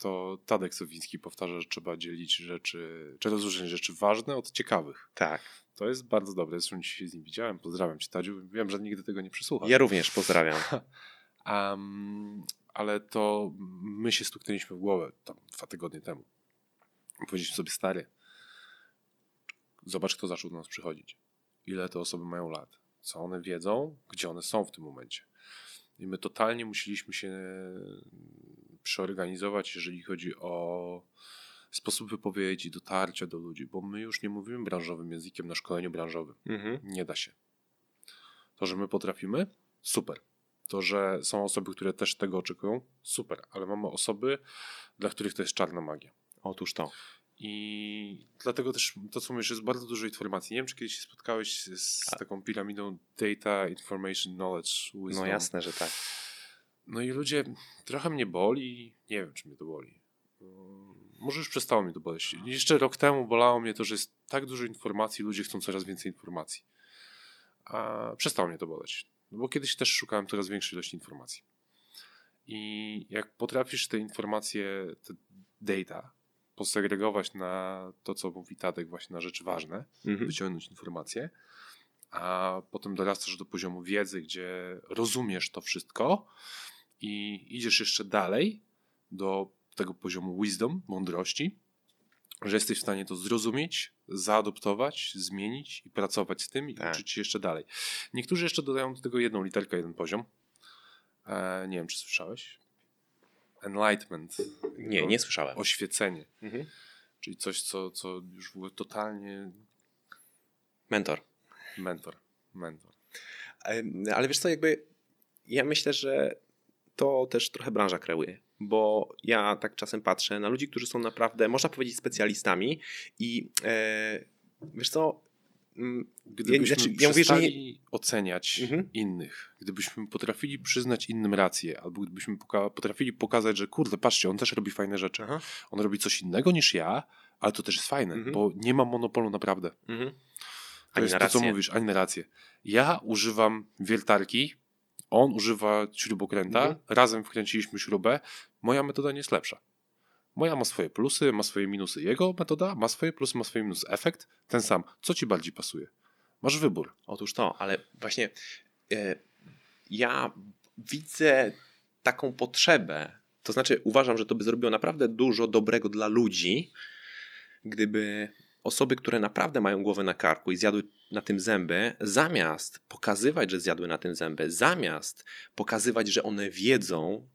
to Tadek Sowiński powtarza, że trzeba dzielić rzeczy, czy rozróżnić rzeczy ważne od ciekawych. Tak. To jest bardzo dobre. Zresztą dzisiaj z nim widziałem. Pozdrawiam cię, Tadziu. Wiem, że nigdy tego nie przysłuchasz. Ja również pozdrawiam. <laughs> um, ale to my się stuknęliśmy w głowę tam dwa tygodnie temu. powiedzieć sobie, stary, zobacz, kto zaczął do nas przychodzić. Ile te osoby mają lat, co one wiedzą, gdzie one są w tym momencie. I my totalnie musieliśmy się przeorganizować, jeżeli chodzi o sposób wypowiedzi, dotarcia do ludzi, bo my już nie mówimy branżowym językiem na szkoleniu branżowym. Mhm. Nie da się. To, że my potrafimy, super. To, że są osoby, które też tego oczekują, super, ale mamy osoby, dla których to jest czarna magia. Otóż to. I dlatego też to, co mówisz, jest bardzo dużo informacji. Nie wiem, czy kiedyś się spotkałeś z A. taką piramidą Data, Information, Knowledge, Wisdom. No jasne, że tak. No i ludzie, trochę mnie boli, nie wiem, czy mnie to boli. Może już przestało mnie to boleć. Jeszcze rok temu bolało mnie to, że jest tak dużo informacji, ludzie chcą coraz więcej informacji. A przestało mnie to boleć. No bo kiedyś też szukałem coraz większej ilości informacji. I jak potrafisz te informacje, te data, posegregować na to, co mówi Tadek, właśnie na rzeczy ważne, mhm. wyciągnąć informacje, a potem dorastasz do poziomu wiedzy, gdzie rozumiesz to wszystko i idziesz jeszcze dalej do tego poziomu wisdom, mądrości, że jesteś w stanie to zrozumieć, zaadoptować, zmienić i pracować z tym i tak. uczyć się jeszcze dalej. Niektórzy jeszcze dodają do tego jedną literkę, jeden poziom. E, nie wiem, czy słyszałeś? Enlightenment. Nie, nie słyszałem. Oświecenie. Mhm. Czyli coś, co, co już w ogóle totalnie. Mentor. Mentor. Mentor. Ale wiesz co, jakby ja myślę, że to też trochę branża kreuje bo ja tak czasem patrzę na ludzi, którzy są naprawdę, można powiedzieć, specjalistami i e, wiesz co, mm, Gdybyśmy ja, znaczy, ja mówię, że nie... oceniać mhm. innych, gdybyśmy potrafili przyznać innym rację, albo gdybyśmy poka potrafili pokazać, że kurde, patrzcie, on też robi fajne rzeczy. Aha. On robi coś innego niż ja, ale to też jest fajne, mhm. bo nie mam monopolu naprawdę. Mhm. To ani jest to, co mówisz, ani na rację. Ja używam wiertarki, on używa śrubokręta, mhm. razem wkręciliśmy śrubę. Moja metoda nie jest lepsza. Moja ma swoje plusy, ma swoje minusy. Jego metoda ma swoje plusy, ma swoje minusy. Efekt ten sam. Co ci bardziej pasuje? Masz wybór. Otóż to, ale właśnie e, ja widzę taką potrzebę. To znaczy, uważam, że to by zrobiło naprawdę dużo dobrego dla ludzi, gdyby osoby, które naprawdę mają głowę na karku i zjadły na tym zęby, zamiast pokazywać, że zjadły na tym zęby, zamiast pokazywać, że one wiedzą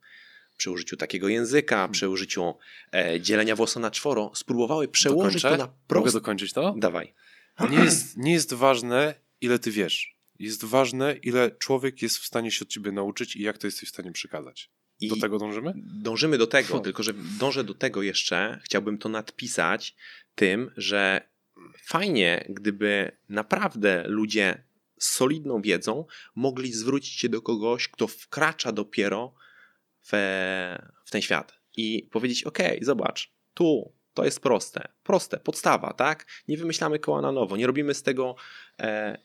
przy użyciu takiego języka, hmm. przy użyciu e, dzielenia włosa na czworo, spróbowały przełożyć Dokończę? to na proste... Mogę dokończyć to? Dawaj. Nie jest, nie jest ważne, ile ty wiesz. Jest ważne, ile człowiek jest w stanie się od ciebie nauczyć i jak to jesteś w stanie przekazać. I do tego dążymy? Dążymy do tego, tylko że dążę do tego jeszcze, chciałbym to nadpisać tym, że fajnie, gdyby naprawdę ludzie z solidną wiedzą mogli zwrócić się do kogoś, kto wkracza dopiero w, w ten świat i powiedzieć: OK, zobacz, tu to jest proste, proste, podstawa, tak? Nie wymyślamy koła na nowo, nie robimy z tego. E,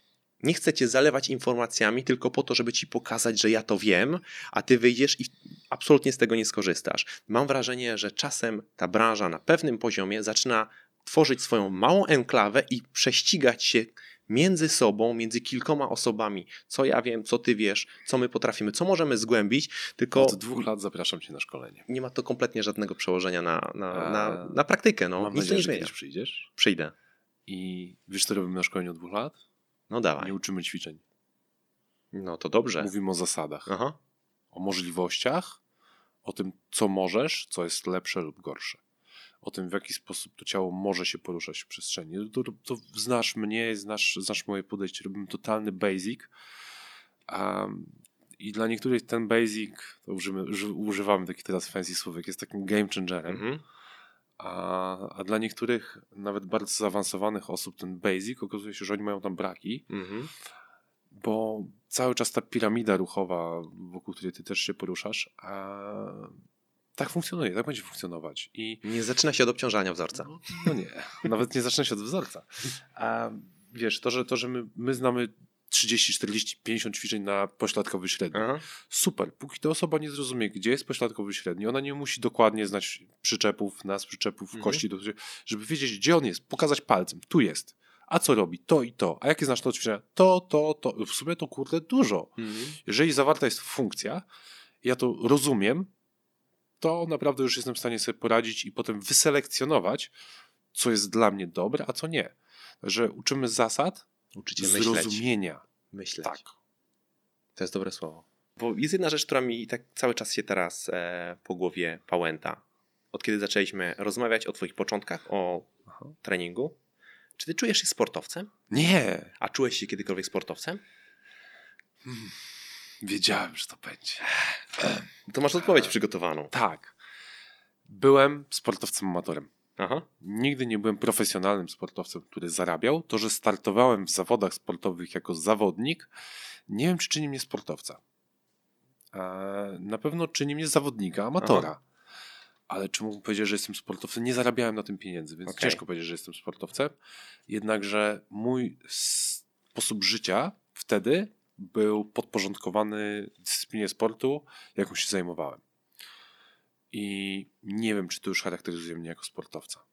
nie chcę cię zalewać informacjami tylko po to, żeby ci pokazać, że ja to wiem, a ty wyjdziesz i absolutnie z tego nie skorzystasz. Mam wrażenie, że czasem ta branża na pewnym poziomie zaczyna tworzyć swoją małą enklawę i prześcigać się między sobą, między kilkoma osobami. Co ja wiem, co ty wiesz, co my potrafimy, co możemy zgłębić, tylko... Od dwóch lat zapraszam cię na szkolenie. Nie ma to kompletnie żadnego przełożenia na, na, na, na praktykę. No. Mam Nic nadzieję, że kiedyś przyjdziesz. Przyjdę. I wiesz, co robimy na szkoleniu od dwóch lat? No dawaj. Nie uczymy ćwiczeń. No to dobrze. Mówimy o zasadach. Aha. O możliwościach, o tym, co możesz, co jest lepsze lub gorsze o tym, w jaki sposób to ciało może się poruszać w przestrzeni. To, to, to znasz mnie, znasz, znasz moje podejście. Robimy totalny basic. Um, I dla niektórych ten basic, to użymy, używamy takich teraz fancy słówek, jest takim game changerem. -hmm. A, a dla niektórych, nawet bardzo zaawansowanych osób, ten basic okazuje się, że oni mają tam braki. -hmm. Bo cały czas ta piramida ruchowa, wokół której ty też się poruszasz, a tak funkcjonuje, tak będzie funkcjonować. I nie zaczyna się od obciążania wzorca. No, no nie, nawet nie zaczyna się od wzorca. A wiesz, to, że, to, że my, my znamy 30, 40, 50 ćwiczeń na pośladkowy średni. Aha. Super. Póki ta osoba nie zrozumie, gdzie jest pośladkowy średni, ona nie musi dokładnie znać przyczepów, nas przyczepów, mhm. kości, żeby wiedzieć, gdzie on jest, pokazać palcem, tu jest. A co robi? To i to. A jakie znasz to ćwiczenia? To, to, to. W sumie to kurde dużo. Mhm. Jeżeli zawarta jest funkcja, ja to rozumiem, to naprawdę już jestem w stanie sobie poradzić i potem wyselekcjonować, co jest dla mnie dobre, a co nie. Że uczymy zasad Uczycie zrozumienia. Myśleć. myśleć. Tak. To jest dobre słowo. Bo jest jedna rzecz, która mi tak cały czas się teraz e, po głowie pałęta. Od kiedy zaczęliśmy rozmawiać o Twoich początkach, o Aha. treningu. Czy Ty czujesz się sportowcem? Nie. A czułeś się kiedykolwiek sportowcem? Hmm. Wiedziałem, że to będzie. To masz odpowiedź przygotowaną. Tak. Byłem sportowcem amatorem. Aha. Nigdy nie byłem profesjonalnym sportowcem, który zarabiał. To, że startowałem w zawodach sportowych jako zawodnik, nie wiem, czy czyni mnie sportowca. Na pewno czyni mnie zawodnika, amatora. Aha. Ale czy mógłbym powiedzieć, że jestem sportowcem? Nie zarabiałem na tym pieniędzy, więc okay. ciężko powiedzieć, że jestem sportowcem. Jednakże mój sposób życia wtedy był podporządkowany dyscyplinie sportu, jaką się zajmowałem. I nie wiem, czy to już charakteryzuje mnie jako sportowca.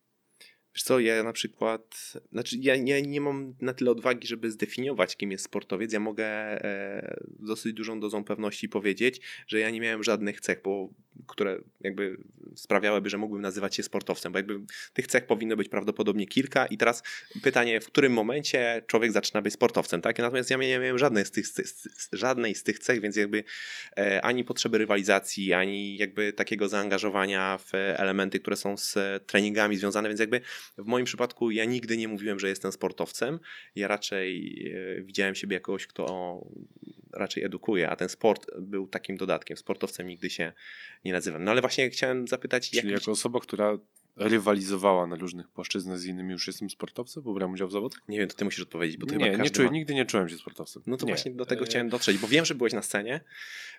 Wiesz co, ja na przykład, znaczy ja, ja nie mam na tyle odwagi, żeby zdefiniować, kim jest sportowiec. Ja mogę e, z dosyć dużą dozą pewności powiedzieć, że ja nie miałem żadnych cech, bo, które jakby sprawiałyby, że mógłbym nazywać się sportowcem, bo jakby tych cech powinno być prawdopodobnie kilka i teraz pytanie, w którym momencie człowiek zaczyna być sportowcem, tak? Natomiast ja nie miałem żadnej z tych, żadnej z tych cech, więc jakby e, ani potrzeby rywalizacji, ani jakby takiego zaangażowania w elementy, które są z treningami związane, więc jakby w moim przypadku ja nigdy nie mówiłem, że jestem sportowcem. Ja raczej e, widziałem siebie jako kogoś, kto raczej edukuje, a ten sport był takim dodatkiem. Sportowcem nigdy się nie nazywam. No ale właśnie chciałem zapytać... Czyli jak... jako osoba, która rywalizowała na różnych płaszczyznach z innymi, już jestem sportowcem, bo brałem udział w zawodach? Nie wiem, to ty musisz odpowiedzieć, bo ty nie, nie czuję, ma... nigdy nie czułem się sportowcem. No to nie. właśnie do tego e... chciałem dotrzeć, bo wiem, że byłeś na scenie,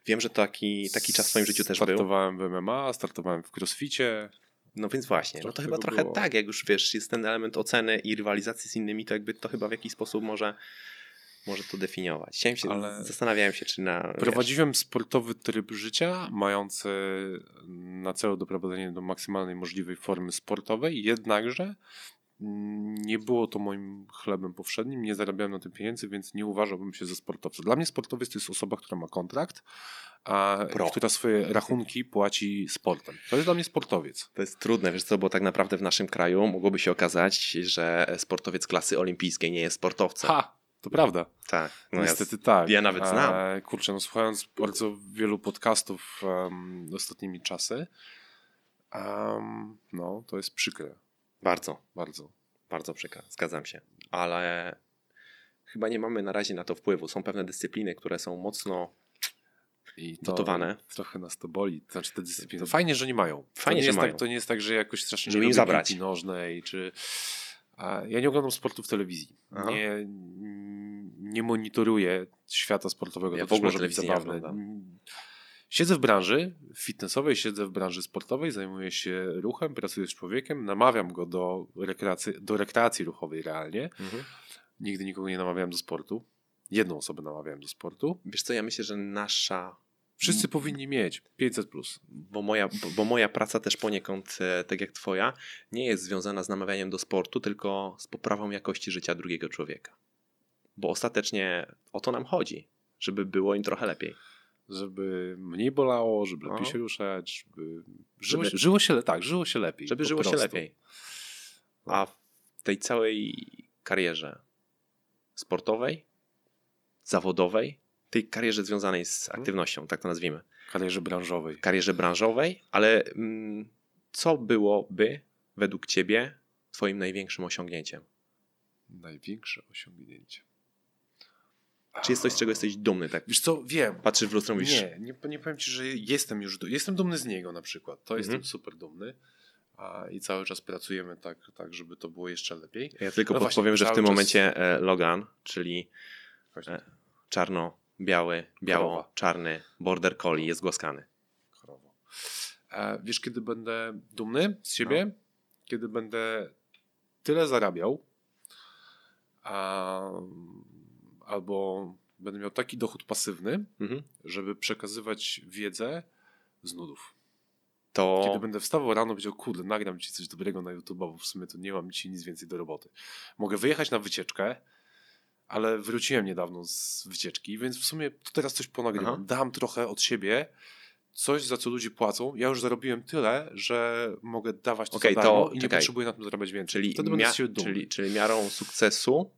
wiem, że taki, taki czas w swoim życiu też był. Startowałem w MMA, startowałem w crossficie, no więc właśnie, no to chyba trochę było. tak, jak już wiesz, jest ten element oceny i rywalizacji z innymi, to jakby to chyba w jakiś sposób może, może to definiować. Chciałem się, Ale zastanawiałem się, czy na... Prowadziłem wiesz... sportowy tryb życia, mający na celu doprowadzenie do maksymalnej możliwej formy sportowej, jednakże nie było to moim chlebem powszednim, nie zarabiałem na tym pieniędzy, więc nie uważałbym się za sportowca. Dla mnie sportowiec to jest osoba, która ma kontrakt, a która swoje rachunki płaci sportem. To jest dla mnie sportowiec. To jest trudne, wiesz co, bo tak naprawdę w naszym kraju mogłoby się okazać, że sportowiec klasy olimpijskiej nie jest sportowcem. Ha! To prawda. Tak. No Niestety ja, tak. Ja nawet znam. E, kurczę, no słuchając bardzo wielu podcastów um, ostatnimi czasy, um, no to jest przykre. Bardzo. Bardzo. Bardzo przykre, zgadzam się. Ale chyba nie mamy na razie na to wpływu. Są pewne dyscypliny, które są mocno i dotowane. Trochę nas to boli. Znaczy te dyscypliny. Fajnie, że nie mają. Fajnie, że mają. Tak, to nie jest tak, że jakoś strasznie Żeby im zabrać. nożnej, czy... Ja nie oglądam sportu w telewizji. Nie, nie monitoruję świata sportowego. Ja to w ogóle może być zabawne. Siedzę w branży fitnessowej, siedzę w branży sportowej, zajmuję się ruchem, pracuję z człowiekiem, namawiam go do rekreacji, do rekreacji ruchowej realnie. Mhm. Nigdy nikogo nie namawiałem do sportu. Jedną osobę namawiałem do sportu. Wiesz co, ja myślę, że nasza Wszyscy powinni mieć 500. Plus. Bo moja, bo, bo moja praca też poniekąd, e, tak jak Twoja, nie jest związana z namawianiem do sportu, tylko z poprawą jakości życia drugiego człowieka. Bo ostatecznie o to nam chodzi, żeby było im trochę lepiej żeby mniej bolało, żeby lepiej no. się ruszać, żeby żyło, żeby... żyło się tak, żyło się lepiej. Żeby żyło prostu. się lepiej. No. A w tej całej karierze sportowej, zawodowej, tej karierze związanej z mhm. aktywnością, tak to nazwijmy. Karierze branżowej. Karierze branżowej, ale mm, co byłoby według ciebie twoim największym osiągnięciem? Największe osiągnięcie. Czy jest coś, z czego jesteś dumny? Tak? Wiesz co, wiem. Patrzysz w lustro mówisz... Nie, nie, nie powiem ci, że jestem już... Jestem dumny z niego na przykład. To mhm. jestem super dumny. A, I cały czas pracujemy tak, tak, żeby to było jeszcze lepiej. Ja tylko no podpowiem, że w tym czas... momencie e, Logan, czyli e, czarno-biały, biało-czarny border collie jest głaskany. Krowo. E, wiesz, kiedy będę dumny z siebie? No. Kiedy będę tyle zarabiał, a albo będę miał taki dochód pasywny, mhm. żeby przekazywać wiedzę z nudów. To... Kiedy będę wstawał rano, powiedział, kurde, nagram ci coś dobrego na YouTube, bo w sumie to nie mam dzisiaj nic więcej do roboty. Mogę wyjechać na wycieczkę, ale wróciłem niedawno z wycieczki, więc w sumie to teraz coś ponagrywam. Aha. Dam trochę od siebie, coś, za co ludzie płacą, ja już zarobiłem tyle, że mogę dawać to okay, za darmo to, i nie czekaj. potrzebuję na tym zarabiać więcej. Czyli, mia- czyli, czyli miarą sukcesu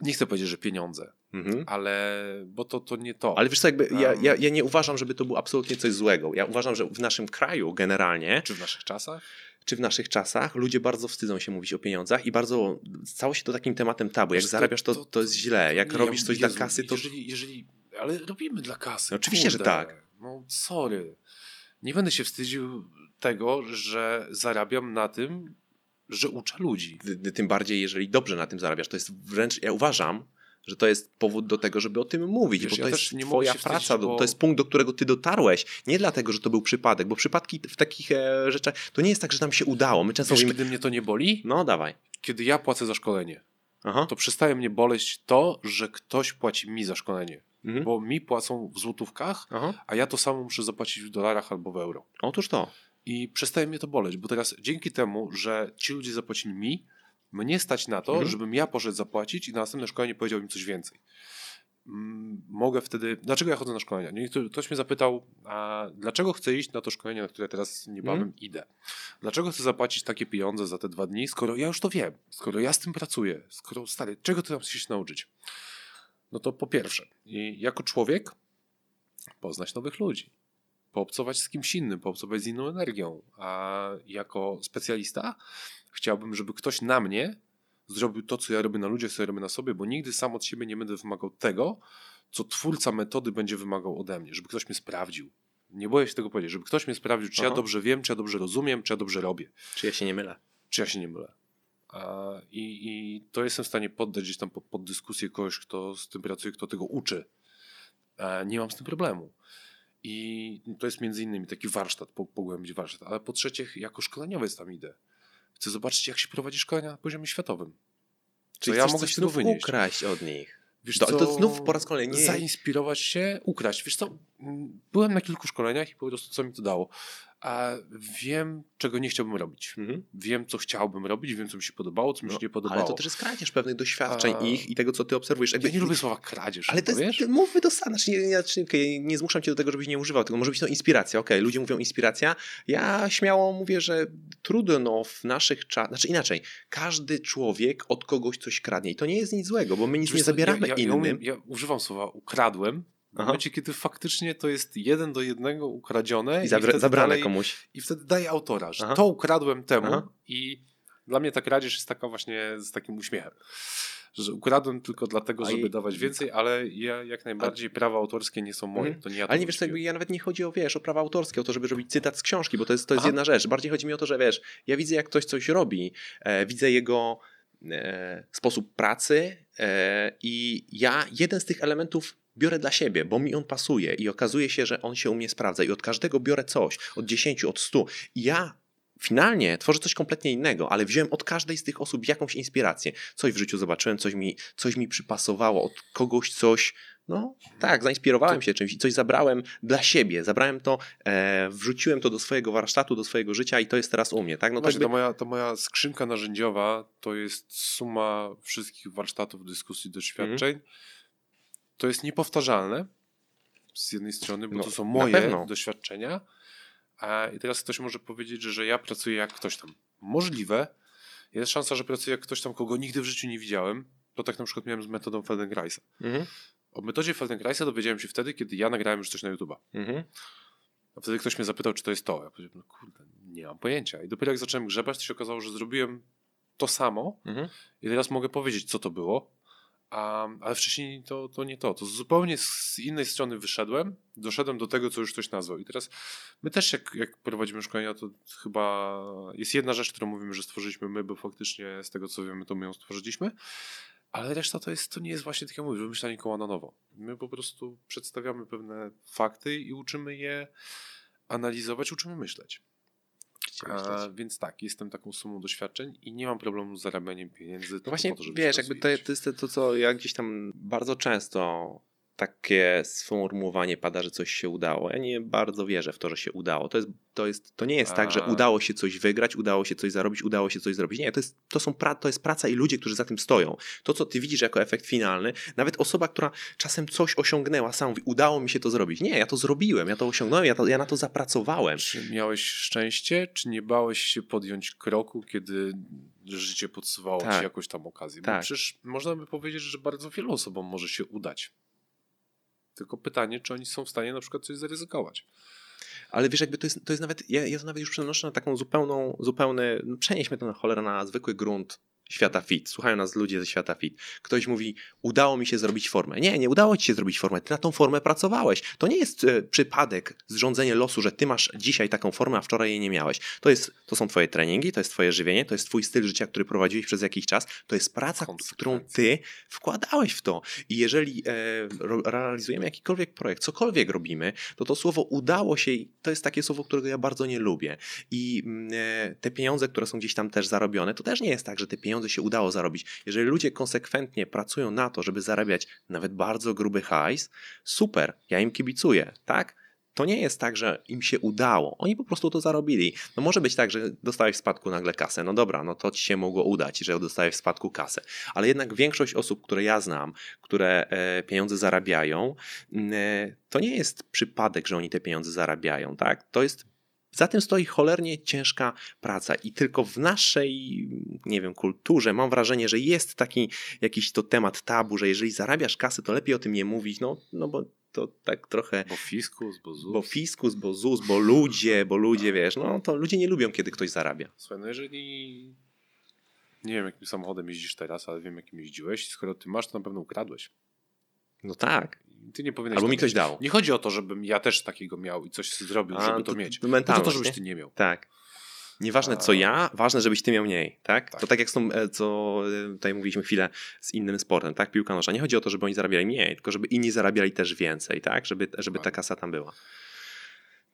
nie chcę powiedzieć, że pieniądze, mhm. ale bo to, to nie to. Ale wiesz co, jakby um, ja, ja, ja nie uważam, żeby to było absolutnie coś złego. Ja uważam, że w naszym kraju generalnie... Czy w naszych czasach? Czy w naszych czasach ludzie bardzo wstydzą się mówić o pieniądzach i bardzo stało się to takim tematem tabu. Jak zarabiasz, to, to jest źle. Jak nie, robisz coś Jezu, dla kasy, to... Jeżeli, jeżeli, ale robimy dla kasy. No, oczywiście, Kurde. że tak. No sorry. Nie będę się wstydził tego, że zarabiam na tym, że uczę ludzi. Tym bardziej, jeżeli dobrze na tym zarabiasz. To jest wręcz, ja uważam, że to jest powód do tego, żeby o tym mówić, Wiesz, bo to ja jest twoja praca, bo... to jest punkt, do którego ty dotarłeś. Nie dlatego, że to był przypadek, bo przypadki w takich e, rzeczach, to nie jest tak, że nam się udało. My często Wiesz, mówimy... kiedy mnie to nie boli? No, dawaj. Kiedy ja płacę za szkolenie, Aha. to przestaje mnie boleć to, że ktoś płaci mi za szkolenie. Mhm. Bo mi płacą w złotówkach, Aha. a ja to samo muszę zapłacić w dolarach albo w euro. Otóż to. I przestaje mnie to boleć, bo teraz dzięki temu, że ci ludzie zapłacili mi, mnie stać na to, mhm. żebym ja poszedł zapłacić i na następne szkolenie powiedział im coś więcej. Mm, mogę wtedy. Dlaczego ja chodzę na szkolenia? Ktoś mnie zapytał, a dlaczego chcę iść na to szkolenie, na które teraz niebawem mhm. idę? Dlaczego chcę zapłacić takie pieniądze za te dwa dni, skoro ja już to wiem, skoro ja z tym pracuję, skoro stary, czego ty tam chcesz się nauczyć? No to po pierwsze, jako człowiek poznać nowych ludzi poobcować z kimś innym, poobcować z inną energią. A jako specjalista chciałbym, żeby ktoś na mnie zrobił to, co ja robię na ludziach, co ja robię na sobie, bo nigdy sam od siebie nie będę wymagał tego, co twórca metody będzie wymagał ode mnie, żeby ktoś mnie sprawdził. Nie boję się tego powiedzieć, żeby ktoś mnie sprawdził, czy Aha. ja dobrze wiem, czy ja dobrze rozumiem, czy ja dobrze robię. Czy ja się nie mylę. Czy ja się nie mylę. I, i to jestem w stanie poddać gdzieś tam pod, pod dyskusję kogoś, kto z tym pracuje, kto tego uczy. Nie mam z tym problemu. I to jest między innymi taki warsztat, pogłębić warsztat. Ale po trzecie, jako szkoleniowiec tam idę. Chcę zobaczyć, jak się prowadzi szkolenia na poziomie światowym. Czyli ja mogę się znów wynieść. ukraść od nich. Wiesz to, co, to znów po raz kolejny. Zainspirować się, ukraść. Wiesz co, byłem na kilku szkoleniach i po prostu co mi to dało a wiem, czego nie chciałbym robić. Mhm. Wiem, co chciałbym robić, wiem, co mi się podobało, co mi się no, nie podobało. Ale to też jest kradzież pewnych doświadczeń a... ich i tego, co ty obserwujesz. Ja nie lubię słowa kradzież. Ale to jest, wiesz? mów wydosadne. Znaczy, nie, znaczy, okay, nie zmuszam cię do tego, żebyś nie używał, tylko może być to inspiracja. Okej, okay, ludzie mówią inspiracja. Ja śmiało mówię, że trudno w naszych czasach, znaczy inaczej, każdy człowiek od kogoś coś kradnie i to nie jest nic złego, bo my nic Wiesz, nie zabieramy ja, ja, innym. Ja, ja używam słowa ukradłem, w momencie, kiedy faktycznie to jest jeden do jednego ukradzione i, zabra- i zabrane dalej, komuś. I wtedy daje autora, że Aha. to ukradłem temu Aha. i dla mnie ta kradzież jest taka właśnie z takim uśmiechem. Że ukradłem tylko dlatego, żeby i... dawać więcej, ale ja jak najbardziej prawa autorskie nie są moje. Mhm. To nie ja ale nie wiesz, jakby ja nawet nie chodzi o wiesz, o prawa autorskie, o to, żeby robić cytat z książki, bo to jest, to jest jedna rzecz. Bardziej chodzi mi o to, że wiesz, ja widzę, jak ktoś coś robi, e, widzę jego e, sposób pracy e, i ja jeden z tych elementów biorę dla siebie, bo mi on pasuje i okazuje się, że on się u mnie sprawdza i od każdego biorę coś, od 10, od 100 i ja finalnie tworzę coś kompletnie innego, ale wziąłem od każdej z tych osób jakąś inspirację. Coś w życiu zobaczyłem, coś mi, coś mi przypasowało, od kogoś coś, no tak, zainspirowałem się czymś i coś zabrałem dla siebie, zabrałem to, e, wrzuciłem to do swojego warsztatu, do swojego życia i to jest teraz u mnie. Tak? No Właśnie, to, moja, to moja skrzynka narzędziowa to jest suma wszystkich warsztatów, dyskusji, doświadczeń. Mm to jest niepowtarzalne z jednej strony, bo no, to są moje doświadczenia. A i teraz ktoś może powiedzieć, że ja pracuję jak ktoś tam. Możliwe. Jest szansa, że pracuję jak ktoś tam, kogo nigdy w życiu nie widziałem. To tak na przykład miałem z metodą Feldenkraisa. Mhm. O metodzie Feldenkraisa dowiedziałem się wtedy, kiedy ja nagrałem już coś na YouTube'a. Mhm. A wtedy ktoś mnie zapytał, czy to jest to. Ja powiedziałem, no kurde, nie mam pojęcia. I dopiero jak zacząłem grzebać, to się okazało, że zrobiłem to samo. Mhm. I teraz mogę powiedzieć, co to było. A, ale wcześniej to, to nie to. To zupełnie z innej strony wyszedłem, doszedłem do tego, co już ktoś nazwał. I teraz my też, jak, jak prowadzimy szkolenia, to chyba jest jedna rzecz, którą mówimy, że stworzyliśmy my, bo faktycznie z tego, co wiemy, to my ją stworzyliśmy. Ale reszta to, jest, to nie jest właśnie, tak jak mówię, wymyślanie koła na nowo. My po prostu przedstawiamy pewne fakty i uczymy je analizować, uczymy myśleć. A, więc tak, jestem taką sumą doświadczeń i nie mam problemu z zarabianiem pieniędzy. No właśnie, to, wiesz, jakby to, to jest to, co ja gdzieś tam bardzo często takie sformułowanie pada, że coś się udało. Ja nie bardzo wierzę w to, że się udało. To, jest, to, jest, to nie jest A. tak, że udało się coś wygrać, udało się coś zarobić, udało się coś zrobić. Nie, to jest, to są pra, to jest praca i ludzie, którzy za tym stoją. To, co ty widzisz jako efekt finalny, nawet osoba, która czasem coś osiągnęła, sam mówi, udało mi się to zrobić. Nie, ja to zrobiłem, ja to osiągnąłem, ja, to, ja na to zapracowałem. Czy miałeś szczęście, czy nie bałeś się podjąć kroku, kiedy życie podsuwało tak. ci jakąś tam okazję? Bo tak. przecież można by powiedzieć, że bardzo wielu osobom może się udać. Tylko pytanie, czy oni są w stanie na przykład coś zaryzykować. Ale wiesz, jakby to jest, to jest nawet, ja, ja to nawet już przenoszę na taką zupełną, zupełny, no przenieśmy to na cholera na zwykły grunt świata fit. Słuchają nas ludzie ze świata fit. Ktoś mówi, udało mi się zrobić formę. Nie, nie udało ci się zrobić formę. Ty na tą formę pracowałeś. To nie jest e, przypadek, zrządzenie losu, że ty masz dzisiaj taką formę, a wczoraj jej nie miałeś. To, jest, to są twoje treningi, to jest twoje żywienie, to jest twój styl życia, który prowadziłeś przez jakiś czas. To jest praca, którą ty wkładałeś w to. I jeżeli e, realizujemy jakikolwiek projekt, cokolwiek robimy, to to słowo udało się, to jest takie słowo, którego ja bardzo nie lubię. I mm, e, te pieniądze, które są gdzieś tam też zarobione, to też nie jest tak, że te pieniądze pieniądze się udało zarobić. Jeżeli ludzie konsekwentnie pracują na to, żeby zarabiać nawet bardzo gruby hajs, super, ja im kibicuję, tak? To nie jest tak, że im się udało. Oni po prostu to zarobili. No może być tak, że dostałeś w spadku nagle kasę. No dobra, no to ci się mogło udać, że dostałeś w spadku kasę. Ale jednak większość osób, które ja znam, które e, pieniądze zarabiają, e, to nie jest przypadek, że oni te pieniądze zarabiają, tak? To jest za tym stoi cholernie ciężka praca i tylko w naszej, nie wiem, kulturze mam wrażenie, że jest taki jakiś to temat tabu, że jeżeli zarabiasz kasę, to lepiej o tym nie mówić, no, no bo to tak trochę... Bo fiskus, bo ZUS. Bo fiskus, bo ZUS, bo ludzie, bo ludzie, wiesz, no to ludzie nie lubią, kiedy ktoś zarabia. Słuchaj, no jeżeli... Nie wiem, jakim samochodem jeździsz teraz, ale wiem, jakim jeździłeś. Skoro ty masz, to na pewno ukradłeś. No tak. Ty nie powinieneś. Albo mi ktoś dał. Nie chodzi o to, żebym ja też takiego miał i coś zrobił, A, żeby to, to mieć. Mentalność, to, to, żebyś ty nie miał. Tak. Nieważne co ja, ważne, żebyś ty miał mniej, tak? tak? To tak jak z tą, e, co e, tutaj mówiliśmy chwilę z innym sportem, tak? Piłka nożna. Nie chodzi o to, żeby oni zarabiali mniej, tylko żeby inni zarabiali też więcej, tak? Żeby, żeby ta tak. kasa tam była.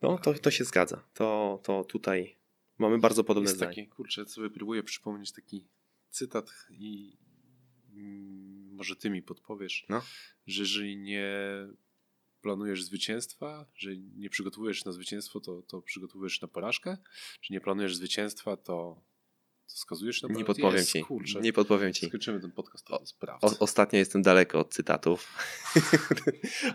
No, to, to się zgadza. To, to tutaj mamy bardzo podobne Jest zdanie. Taki, kurczę, sobie próbuję przypomnieć taki cytat i mm, może ty mi podpowiesz, no. że jeżeli nie planujesz zwycięstwa, że nie przygotowujesz na zwycięstwo, to, to przygotowujesz na porażkę? Czy nie planujesz zwycięstwa, to, to wskazujesz na porażkę? Nie podpowiem Jest, ci. Kurczę. Nie podpowiem ci. Skończymy ten podcast, Ostatnio jestem daleko od cytatów.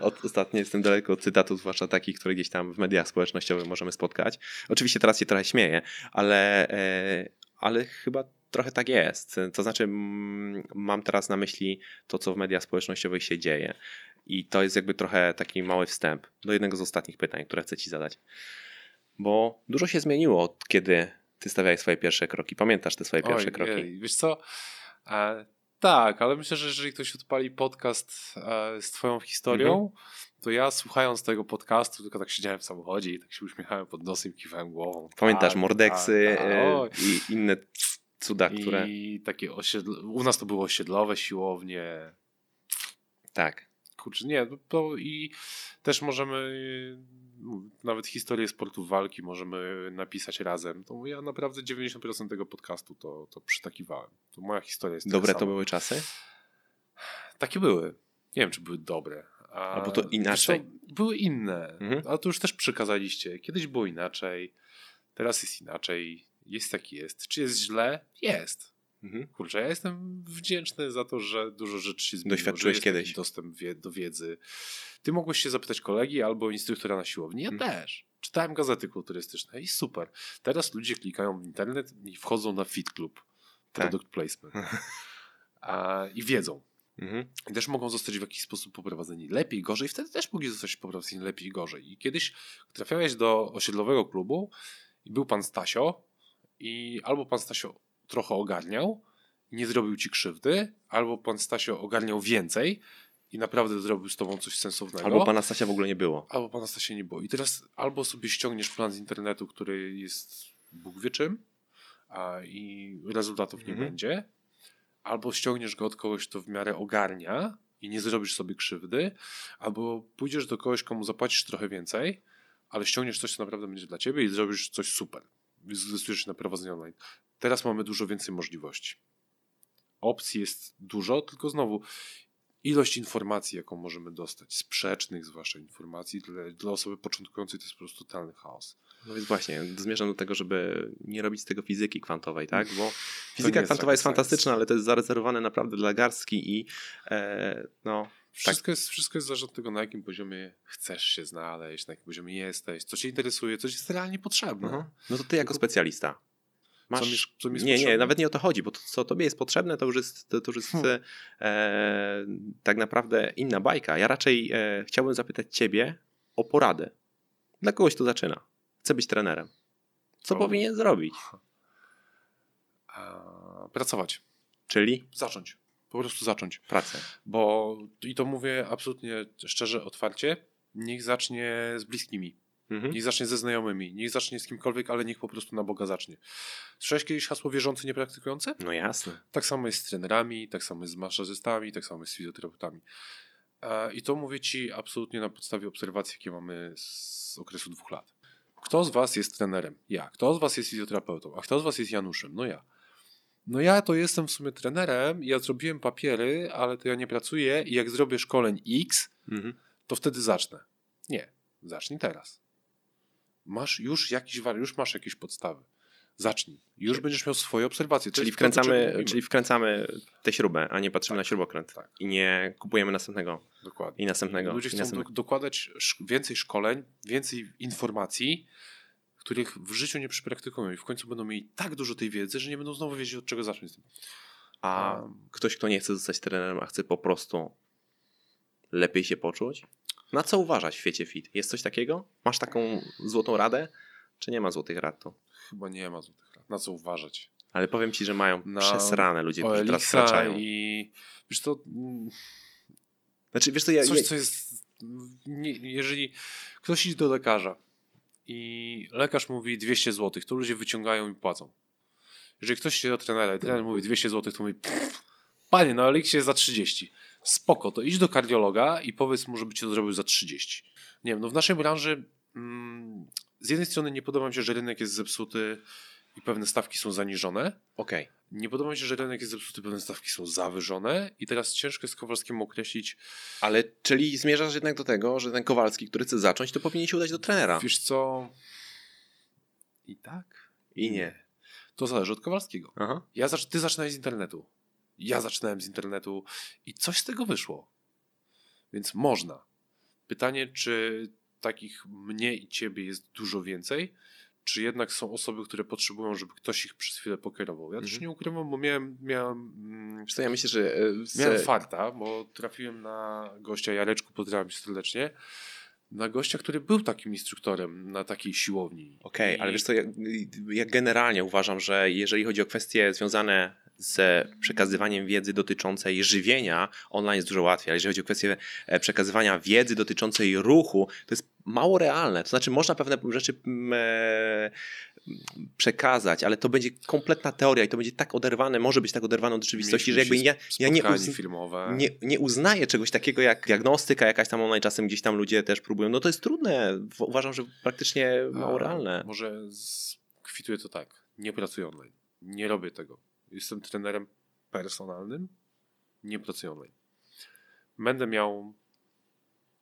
<laughs> ostatnio jestem daleko od cytatów, zwłaszcza takich, które gdzieś tam w mediach społecznościowych możemy spotkać. Oczywiście teraz się trochę śmieję, ale, e, ale chyba trochę tak jest. To znaczy, mam teraz na myśli to, co w mediach społecznościowych się dzieje. I to jest jakby trochę taki mały wstęp do jednego z ostatnich pytań, które chcę Ci zadać. Bo dużo się zmieniło od kiedy Ty stawiałeś swoje pierwsze kroki. Pamiętasz te swoje pierwsze Oj, kroki? Jej. Wiesz co? E, tak, ale myślę, że jeżeli ktoś odpali podcast e, z Twoją historią, mhm. to ja słuchając tego podcastu, tylko tak siedziałem w samochodzie i tak się uśmiechałem pod nosem i kiwałem głową. Pamiętasz tak, mordeksy tak, tak. i inne cuda, które. I takie osiedle... U nas to było osiedlowe siłownie. Tak kurczę, nie, to i też możemy nawet historię sportu walki możemy napisać razem. To ja naprawdę 90% tego podcastu to, to przytakiwałem. To moja historia jest Dobre to były czasy? Takie były. Nie wiem, czy były dobre. A, Albo to inaczej? były inne, mhm. ale to już też przekazaliście. Kiedyś było inaczej, teraz jest inaczej, jest taki jest. Czy jest źle? Jest. Mhm. Kurczę, ja jestem wdzięczny za to, że dużo rzeczy się zmieniło. Doświadczyłeś kiedyś. Dostęp wie, do wiedzy. Ty mogłeś się zapytać kolegi albo instruktora na siłowni. Ja mhm. też. Czytałem gazety kulturystyczne i super. Teraz ludzie klikają w internet i wchodzą na Fit Club. Tak. Product placement. A, I wiedzą. Mhm. I też mogą zostać w jakiś sposób poprowadzeni lepiej, gorzej. Wtedy też mogli zostać poprowadzeni lepiej, gorzej. I kiedyś trafiałeś do osiedlowego klubu i był pan Stasio i albo pan Stasio trochę ogarniał, nie zrobił ci krzywdy, albo pan Stasio ogarniał więcej i naprawdę zrobił z tobą coś sensownego. Albo pana Stasia w ogóle nie było. Albo pana Stasia nie było. I teraz albo sobie ściągniesz plan z internetu, który jest Bóg wie czym, a, i rezultatów nie mhm. będzie, albo ściągniesz go od kogoś, kto w miarę ogarnia i nie zrobisz sobie krzywdy, albo pójdziesz do kogoś, komu zapłacisz trochę więcej, ale ściągniesz coś, co naprawdę będzie dla ciebie i zrobisz coś super. Zdecydujesz się na prowadzenie online. Teraz mamy dużo więcej możliwości. Opcji jest dużo, tylko znowu ilość informacji, jaką możemy dostać, sprzecznych zwłaszcza informacji, dla, dla osoby początkującej to jest po prostu totalny chaos. No więc właśnie, zmierzam do tego, żeby nie robić z tego fizyki kwantowej, tak? Bo fizyka kwantowa jest fantastyczna, ale to jest zarezerwowane naprawdę dla garstki i e, no... Wszystko, tak. jest, wszystko jest zależne od tego, na jakim poziomie chcesz się znaleźć, na jakim poziomie jesteś, co cię interesuje, co ci jest realnie potrzebne. Uh -huh. No to ty jako specjalista, Masz... Co mi, co mi nie, nie, nawet nie o to chodzi, bo to, co tobie jest potrzebne, to już jest, to, to już jest hmm. e, tak naprawdę inna bajka. Ja raczej e, chciałbym zapytać ciebie o poradę. Dla kogoś, kto zaczyna. Chce być trenerem. Co o. powinien zrobić? A, pracować. Czyli? Zacząć. Po prostu zacząć. Pracę. Bo i to mówię absolutnie szczerze, otwarcie. Niech zacznie z bliskimi Mhm. Niech zacznie ze znajomymi, niech zacznie z kimkolwiek, ale niech po prostu na Boga zacznie. Słyszałeś kiedyś hasło wierzący, niepraktykujący? No jasne. Tak samo jest z trenerami, tak samo jest z masażystami, tak samo jest z fizjoterapeutami. E, I to mówię Ci absolutnie na podstawie obserwacji, jakie mamy z okresu dwóch lat. Kto z Was jest trenerem? Ja. Kto z Was jest fizjoterapeutą? A kto z Was jest Januszem? No ja. No ja to jestem w sumie trenerem, ja zrobiłem papiery, ale to ja nie pracuję i jak zrobię szkoleń X, mhm. to wtedy zacznę. Nie, zacznij teraz. Masz już jakiś już masz jakieś podstawy. Zacznij. Już będziesz miał swoje obserwacje. Czyli wkręcamy, czyli wkręcamy tę śrubę, a nie patrzymy tak, na śrubokręt. Tak. I nie kupujemy następnego. Dokładnie. I następnego. Ludzie i chcą następnego. dokładać więcej szkoleń, więcej informacji, których w życiu nie przypraktykują i w końcu będą mieli tak dużo tej wiedzy, że nie będą znowu wiedzieć od czego zacząć. A ktoś, kto nie chce zostać trenerem, a chce po prostu lepiej się poczuć, na co uważać w świecie fit? Jest coś takiego? Masz taką złotą radę? Czy nie ma złotych rad tu? Chyba nie ma złotych rad. Na co uważać? Ale powiem ci, że mają na przesrane ludzie, którzy teraz wkraczają. I wiesz to... Znaczy, wiesz to ja... Coś, co jest... Nie, jeżeli ktoś idzie do lekarza i lekarz mówi 200 zł, to ludzie wyciągają i płacą. Jeżeli ktoś idzie do trenera i trener mówi 200 zł, to mówi panie, no ale jest za 30 spoko, to idź do kardiologa i powiedz mu, żeby ci to zrobił za 30. Nie wiem, no w naszej branży mm, z jednej strony nie podoba mi się, że rynek jest zepsuty i pewne stawki są zaniżone. Okej. Okay. Nie podoba mi się, że rynek jest zepsuty, pewne stawki są zawyżone i teraz ciężko jest Kowalskiemu określić. Ale czyli zmierzasz jednak do tego, że ten Kowalski, który chce zacząć, to powinien się udać do trenera. Wiesz co? I tak, i nie. To zależy od Kowalskiego. Aha. Ja zacz- ty zaczynaj z internetu. Ja zaczynałem z internetu i coś z tego wyszło. Więc można. Pytanie, czy takich mnie i ciebie jest dużo więcej, czy jednak są osoby, które potrzebują, żeby ktoś ich przez chwilę pokierował. Ja mhm. też nie ukrywam, bo miałem... miałem mm, co, ja myślę, że... Z... Miałem farta, bo trafiłem na gościa Jareczku, pozdrawiam serdecznie, na gościa, który był takim instruktorem na takiej siłowni. Okej, okay, ale wiesz co, ja, ja, generalnie uważam, że jeżeli chodzi o kwestie związane z przekazywaniem wiedzy dotyczącej żywienia, online jest dużo łatwiej, ale jeżeli chodzi o kwestię e, przekazywania wiedzy dotyczącej ruchu, to jest mało realne. To znaczy, można pewne rzeczy mm, e, przekazać, ale to będzie kompletna teoria i to będzie tak oderwane, może być tak oderwane od rzeczywistości, że jakby ja, ja nie, uz, nie, nie uznaję czegoś takiego jak diagnostyka jakaś tam online, czasem gdzieś tam ludzie też próbują. No to jest trudne. Uważam, że praktycznie mało realne. Może kwituje to tak. Nie pracuję online. Nie robię tego jestem trenerem personalnym, nie pracuję online. Będę miał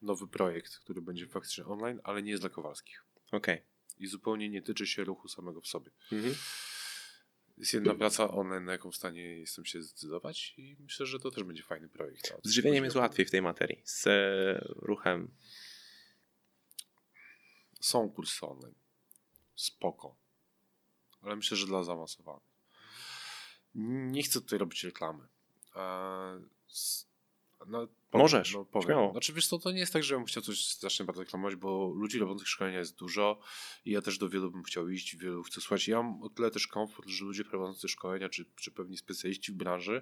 nowy projekt, który będzie faktycznie online, ale nie jest dla Kowalskich. Okej. Okay. I zupełnie nie tyczy się ruchu samego w sobie. Mhm. Jest jedna praca online, na jaką w stanie jestem się zdecydować i myślę, że to też będzie fajny projekt. Z żywieniem jest łatwiej w tej materii. Z e, ruchem. Są kursy online. Spoko. Ale myślę, że dla zaawansowanych. Nie chcę tutaj robić reklamy. No, powiem, Możesz, no, powiem. śmiało. Znaczy wiesz co, to nie jest tak, że bym chciał coś strasznie bardzo reklamować, bo ludzi robiących szkolenia jest dużo i ja też do wielu bym chciał iść, wielu chcę słuchać. Ja mam o tyle też komfort, że ludzie prowadzący szkolenia, czy, czy pewni specjaliści w branży,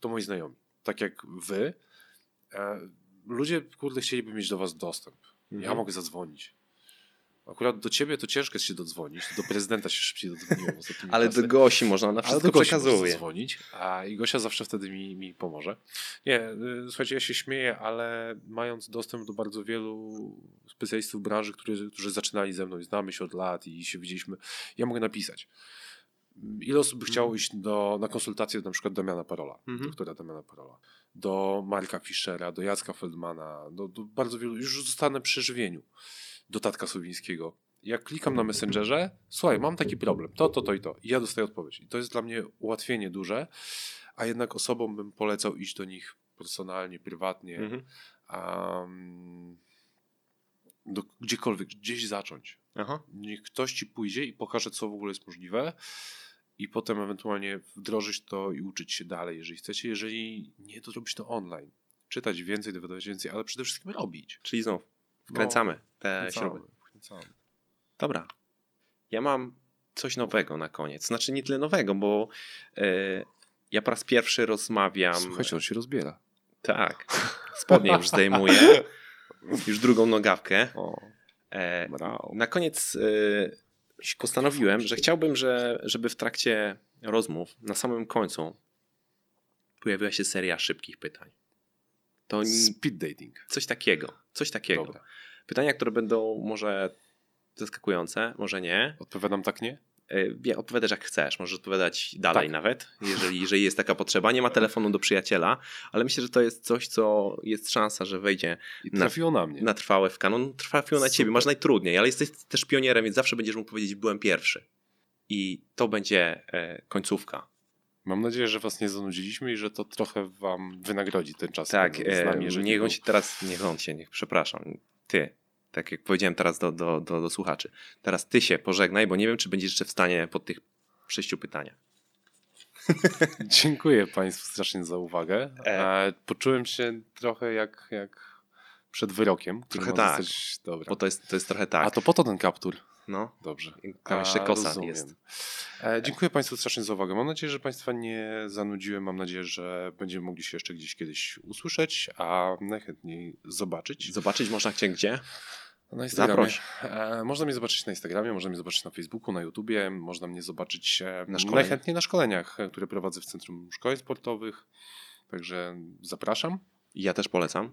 to moi znajomi. Tak jak wy, e, ludzie, kurde, chcieliby mieć do was dostęp. Mhm. Ja mogę zadzwonić. Akurat do ciebie to ciężko jest się dodzwonić. Do prezydenta się szybciej dodzwoniłem. Ale do Gosi można, na wszystko Ale przekazuje. dzwonić, a i Gosia zawsze wtedy mi, mi pomoże. Nie, y, słuchajcie, ja się śmieję, ale mając dostęp do bardzo wielu specjalistów branży, którzy, którzy zaczynali ze mną i znamy się od lat i się widzieliśmy, ja mogę napisać. Ile osób by chciało iść do, na konsultację do na przykład Damiana Parola, mhm. doktora Damiana Parola, do Marka Fischera, do Jacka Feldmana, do, do bardzo wielu, już zostanę przy żywieniu, do Tatka Słowińskiego. Jak klikam na Messengerze, słuchaj, mam taki problem, to, to, to i to. I ja dostaję odpowiedź. I to jest dla mnie ułatwienie duże, a jednak osobom bym polecał iść do nich personalnie, prywatnie, mhm. um, do, gdziekolwiek, gdzieś zacząć. Aha. Niech ktoś ci pójdzie i pokaże, co w ogóle jest możliwe i potem ewentualnie wdrożyć to i uczyć się dalej, jeżeli chcecie. Jeżeli nie, to robić to online. Czytać więcej, dowiadywać więcej, ale przede wszystkim robić. Czyli znów wkręcamy no, te wkręcamy, śruby. Wkręcamy. Dobra. Ja mam coś nowego na koniec. Znaczy nie tyle nowego, bo yy, ja po raz pierwszy rozmawiam... Słuchajcie, on się rozbiera. Tak. Spodnie już zdejmuję. <laughs> Już drugą nogawkę. O, e, na koniec e, postanowiłem, że chciałbym, że, żeby w trakcie rozmów na samym końcu pojawiła się seria szybkich pytań. To Speed dating. Coś takiego. Coś takiego. Dobra. Pytania, które będą może zaskakujące, może nie. Odpowiadam tak nie? E, odpowiadasz jak chcesz, możesz odpowiadać dalej tak. nawet, jeżeli, jeżeli jest taka potrzeba. Nie ma telefonu do przyjaciela, ale myślę, że to jest coś, co jest szansa, że wejdzie I trafiło na, na mnie. Na trwałe w kanon. Trafiło na ciebie, masz najtrudniej, ale jesteś też pionierem, więc zawsze będziesz mógł powiedzieć, byłem pierwszy. I to będzie e, końcówka. Mam nadzieję, że was nie zanudziliśmy i że to trochę wam wynagrodzi ten czas. Tak, z nami, e, niech on się teraz, niech on się, niech, przepraszam, ty tak jak powiedziałem teraz do, do, do, do słuchaczy. Teraz ty się pożegnaj, bo nie wiem, czy będziesz jeszcze w stanie po tych sześciu pytaniach. <laughs> Dziękuję Państwu strasznie za uwagę. E... Poczułem się trochę jak, jak przed wyrokiem. Trochę tak, dobra. bo to jest, to jest trochę tak. A to po to ten kaptur. No, dobrze. Tam jeszcze kosa rozumiem. jest. E, dziękuję Państwu strasznie za uwagę. Mam nadzieję, że Państwa nie zanudziłem. Mam nadzieję, że będziemy mogli się jeszcze gdzieś kiedyś usłyszeć, a najchętniej zobaczyć. Zobaczyć można cię gdzie? Na Instagramie. E, można mnie zobaczyć na Instagramie, można mnie zobaczyć na Facebooku, na YouTubie, można mnie zobaczyć e, na najchętniej na szkoleniach, e, które prowadzę w Centrum Szkoleń Sportowych. Także zapraszam. Ja też polecam.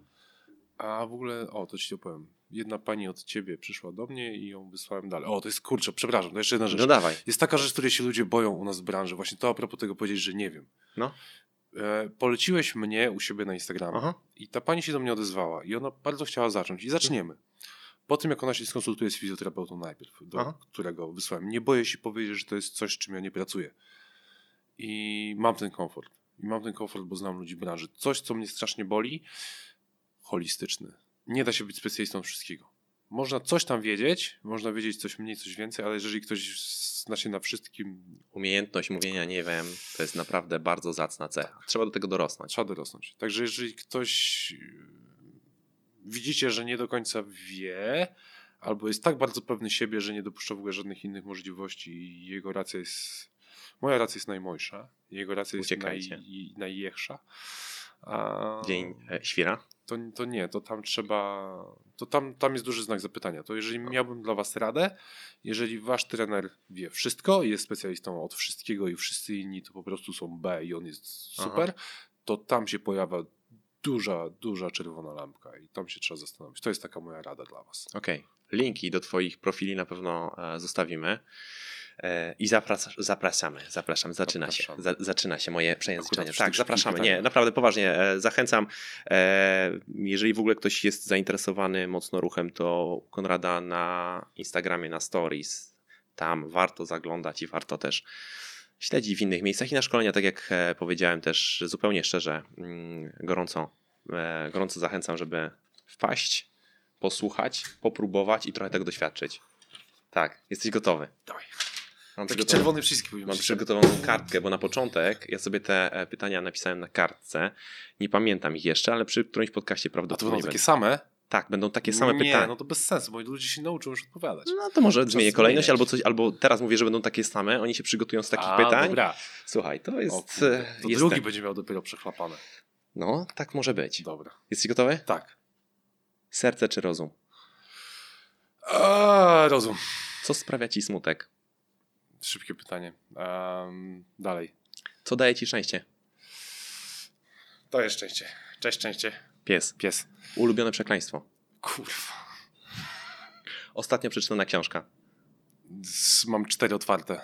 A w ogóle, o, to ci opowiem. Jedna pani od ciebie przyszła do mnie i ją wysłałem dalej. O, to jest kurczę, przepraszam, to jeszcze jedna rzecz. No dawaj. Jest taka rzecz, której się ludzie boją u nas w branży. Właśnie to a propos tego powiedzieć, że nie wiem. No. E, poleciłeś mnie u siebie na Instagramie Aha. i ta pani się do mnie odezwała i ona bardzo chciała zacząć i zaczniemy. Po tym, jak ona się skonsultuje z fizjoterapeutą najpierw, do Aha. którego wysłałem, nie boję się powiedzieć, że to jest coś, z czym ja nie pracuję. I mam ten komfort. I mam ten komfort, bo znam ludzi branży. Coś, co mnie strasznie boli, holistyczny. Nie da się być specjalistą wszystkiego. Można coś tam wiedzieć, można wiedzieć coś mniej, coś więcej, ale jeżeli ktoś zna się na wszystkim. Umiejętność mówienia nie wiem, to jest naprawdę bardzo zacna cecha. Trzeba do tego dorosnąć. Trzeba dorosnąć. Także jeżeli ktoś widzicie, że nie do końca wie, albo jest tak bardzo pewny siebie, że nie dopuszcza w ogóle żadnych innych możliwości i jego racja jest, moja racja jest najmojsza, jego racja jest naj, najjechsza. A... Dzień e, świra? To, to nie, to tam trzeba, to tam, tam jest duży znak zapytania. To jeżeli miałbym dla was radę, jeżeli wasz trener wie wszystko, jest specjalistą od wszystkiego i wszyscy inni to po prostu są B i on jest super, Aha. to tam się pojawia duża, duża czerwona lampka i tam się trzeba zastanowić. To jest taka moja rada dla Was. Okej. Okay. Linki do Twoich profili na pewno e, zostawimy. E, I zapraszamy, zapraszamy, zapraszam, zaczyna zapraszam. się, za, zaczyna się moje przejęzyczenie. Tak, zapraszamy, nie, naprawdę poważnie, e, zachęcam, jeżeli w ogóle ktoś jest zainteresowany mocno ruchem, to Konrada na Instagramie, na Stories, tam warto zaglądać i warto też śledzi w innych miejscach i na szkolenia, tak jak e, powiedziałem też zupełnie szczerze, mm, gorąco, e, gorąco zachęcam, żeby wpaść, posłuchać, popróbować i trochę tego doświadczyć. Tak, jesteś gotowy. Dawaj. Mam Taki czerwony przycisk Mam przygotowaną kartkę, bo na początek ja sobie te e, pytania napisałem na kartce. Nie pamiętam ich jeszcze, ale przy którymś podcaście prawdopodobnie. A to będą takie same? Tak, będą takie same nie, pytania. no to bez sensu, bo ludzie się nauczą już odpowiadać. No to może Czas zmienię kolejność, albo coś, albo teraz mówię, że będą takie same, oni się przygotują z takich A, pytań. Dobra. Słuchaj, to jest. O, to jest drugi ten... będzie miał dopiero przechlapane. No, tak może być. Dobra. Jesteś gotowy? Tak. Serce czy rozum? A, rozum. Co sprawia ci smutek? Szybkie pytanie. Um, dalej. Co daje ci szczęście? To jest szczęście. Cześć szczęście. Pies. Pies. Ulubione przekleństwo. Kurwa. Ostatnio przeczytana książka. Mam cztery otwarte.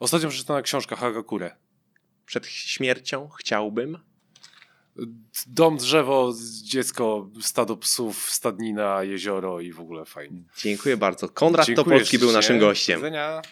Ostatnio przeczytana książka Hagakure. Przed śmiercią chciałbym Dom, drzewo, dziecko, stado psów, stadnina, jezioro i w ogóle fajnie. Dziękuję bardzo. Konrad Dziękuję Topolski był naszym gościem. Do widzenia.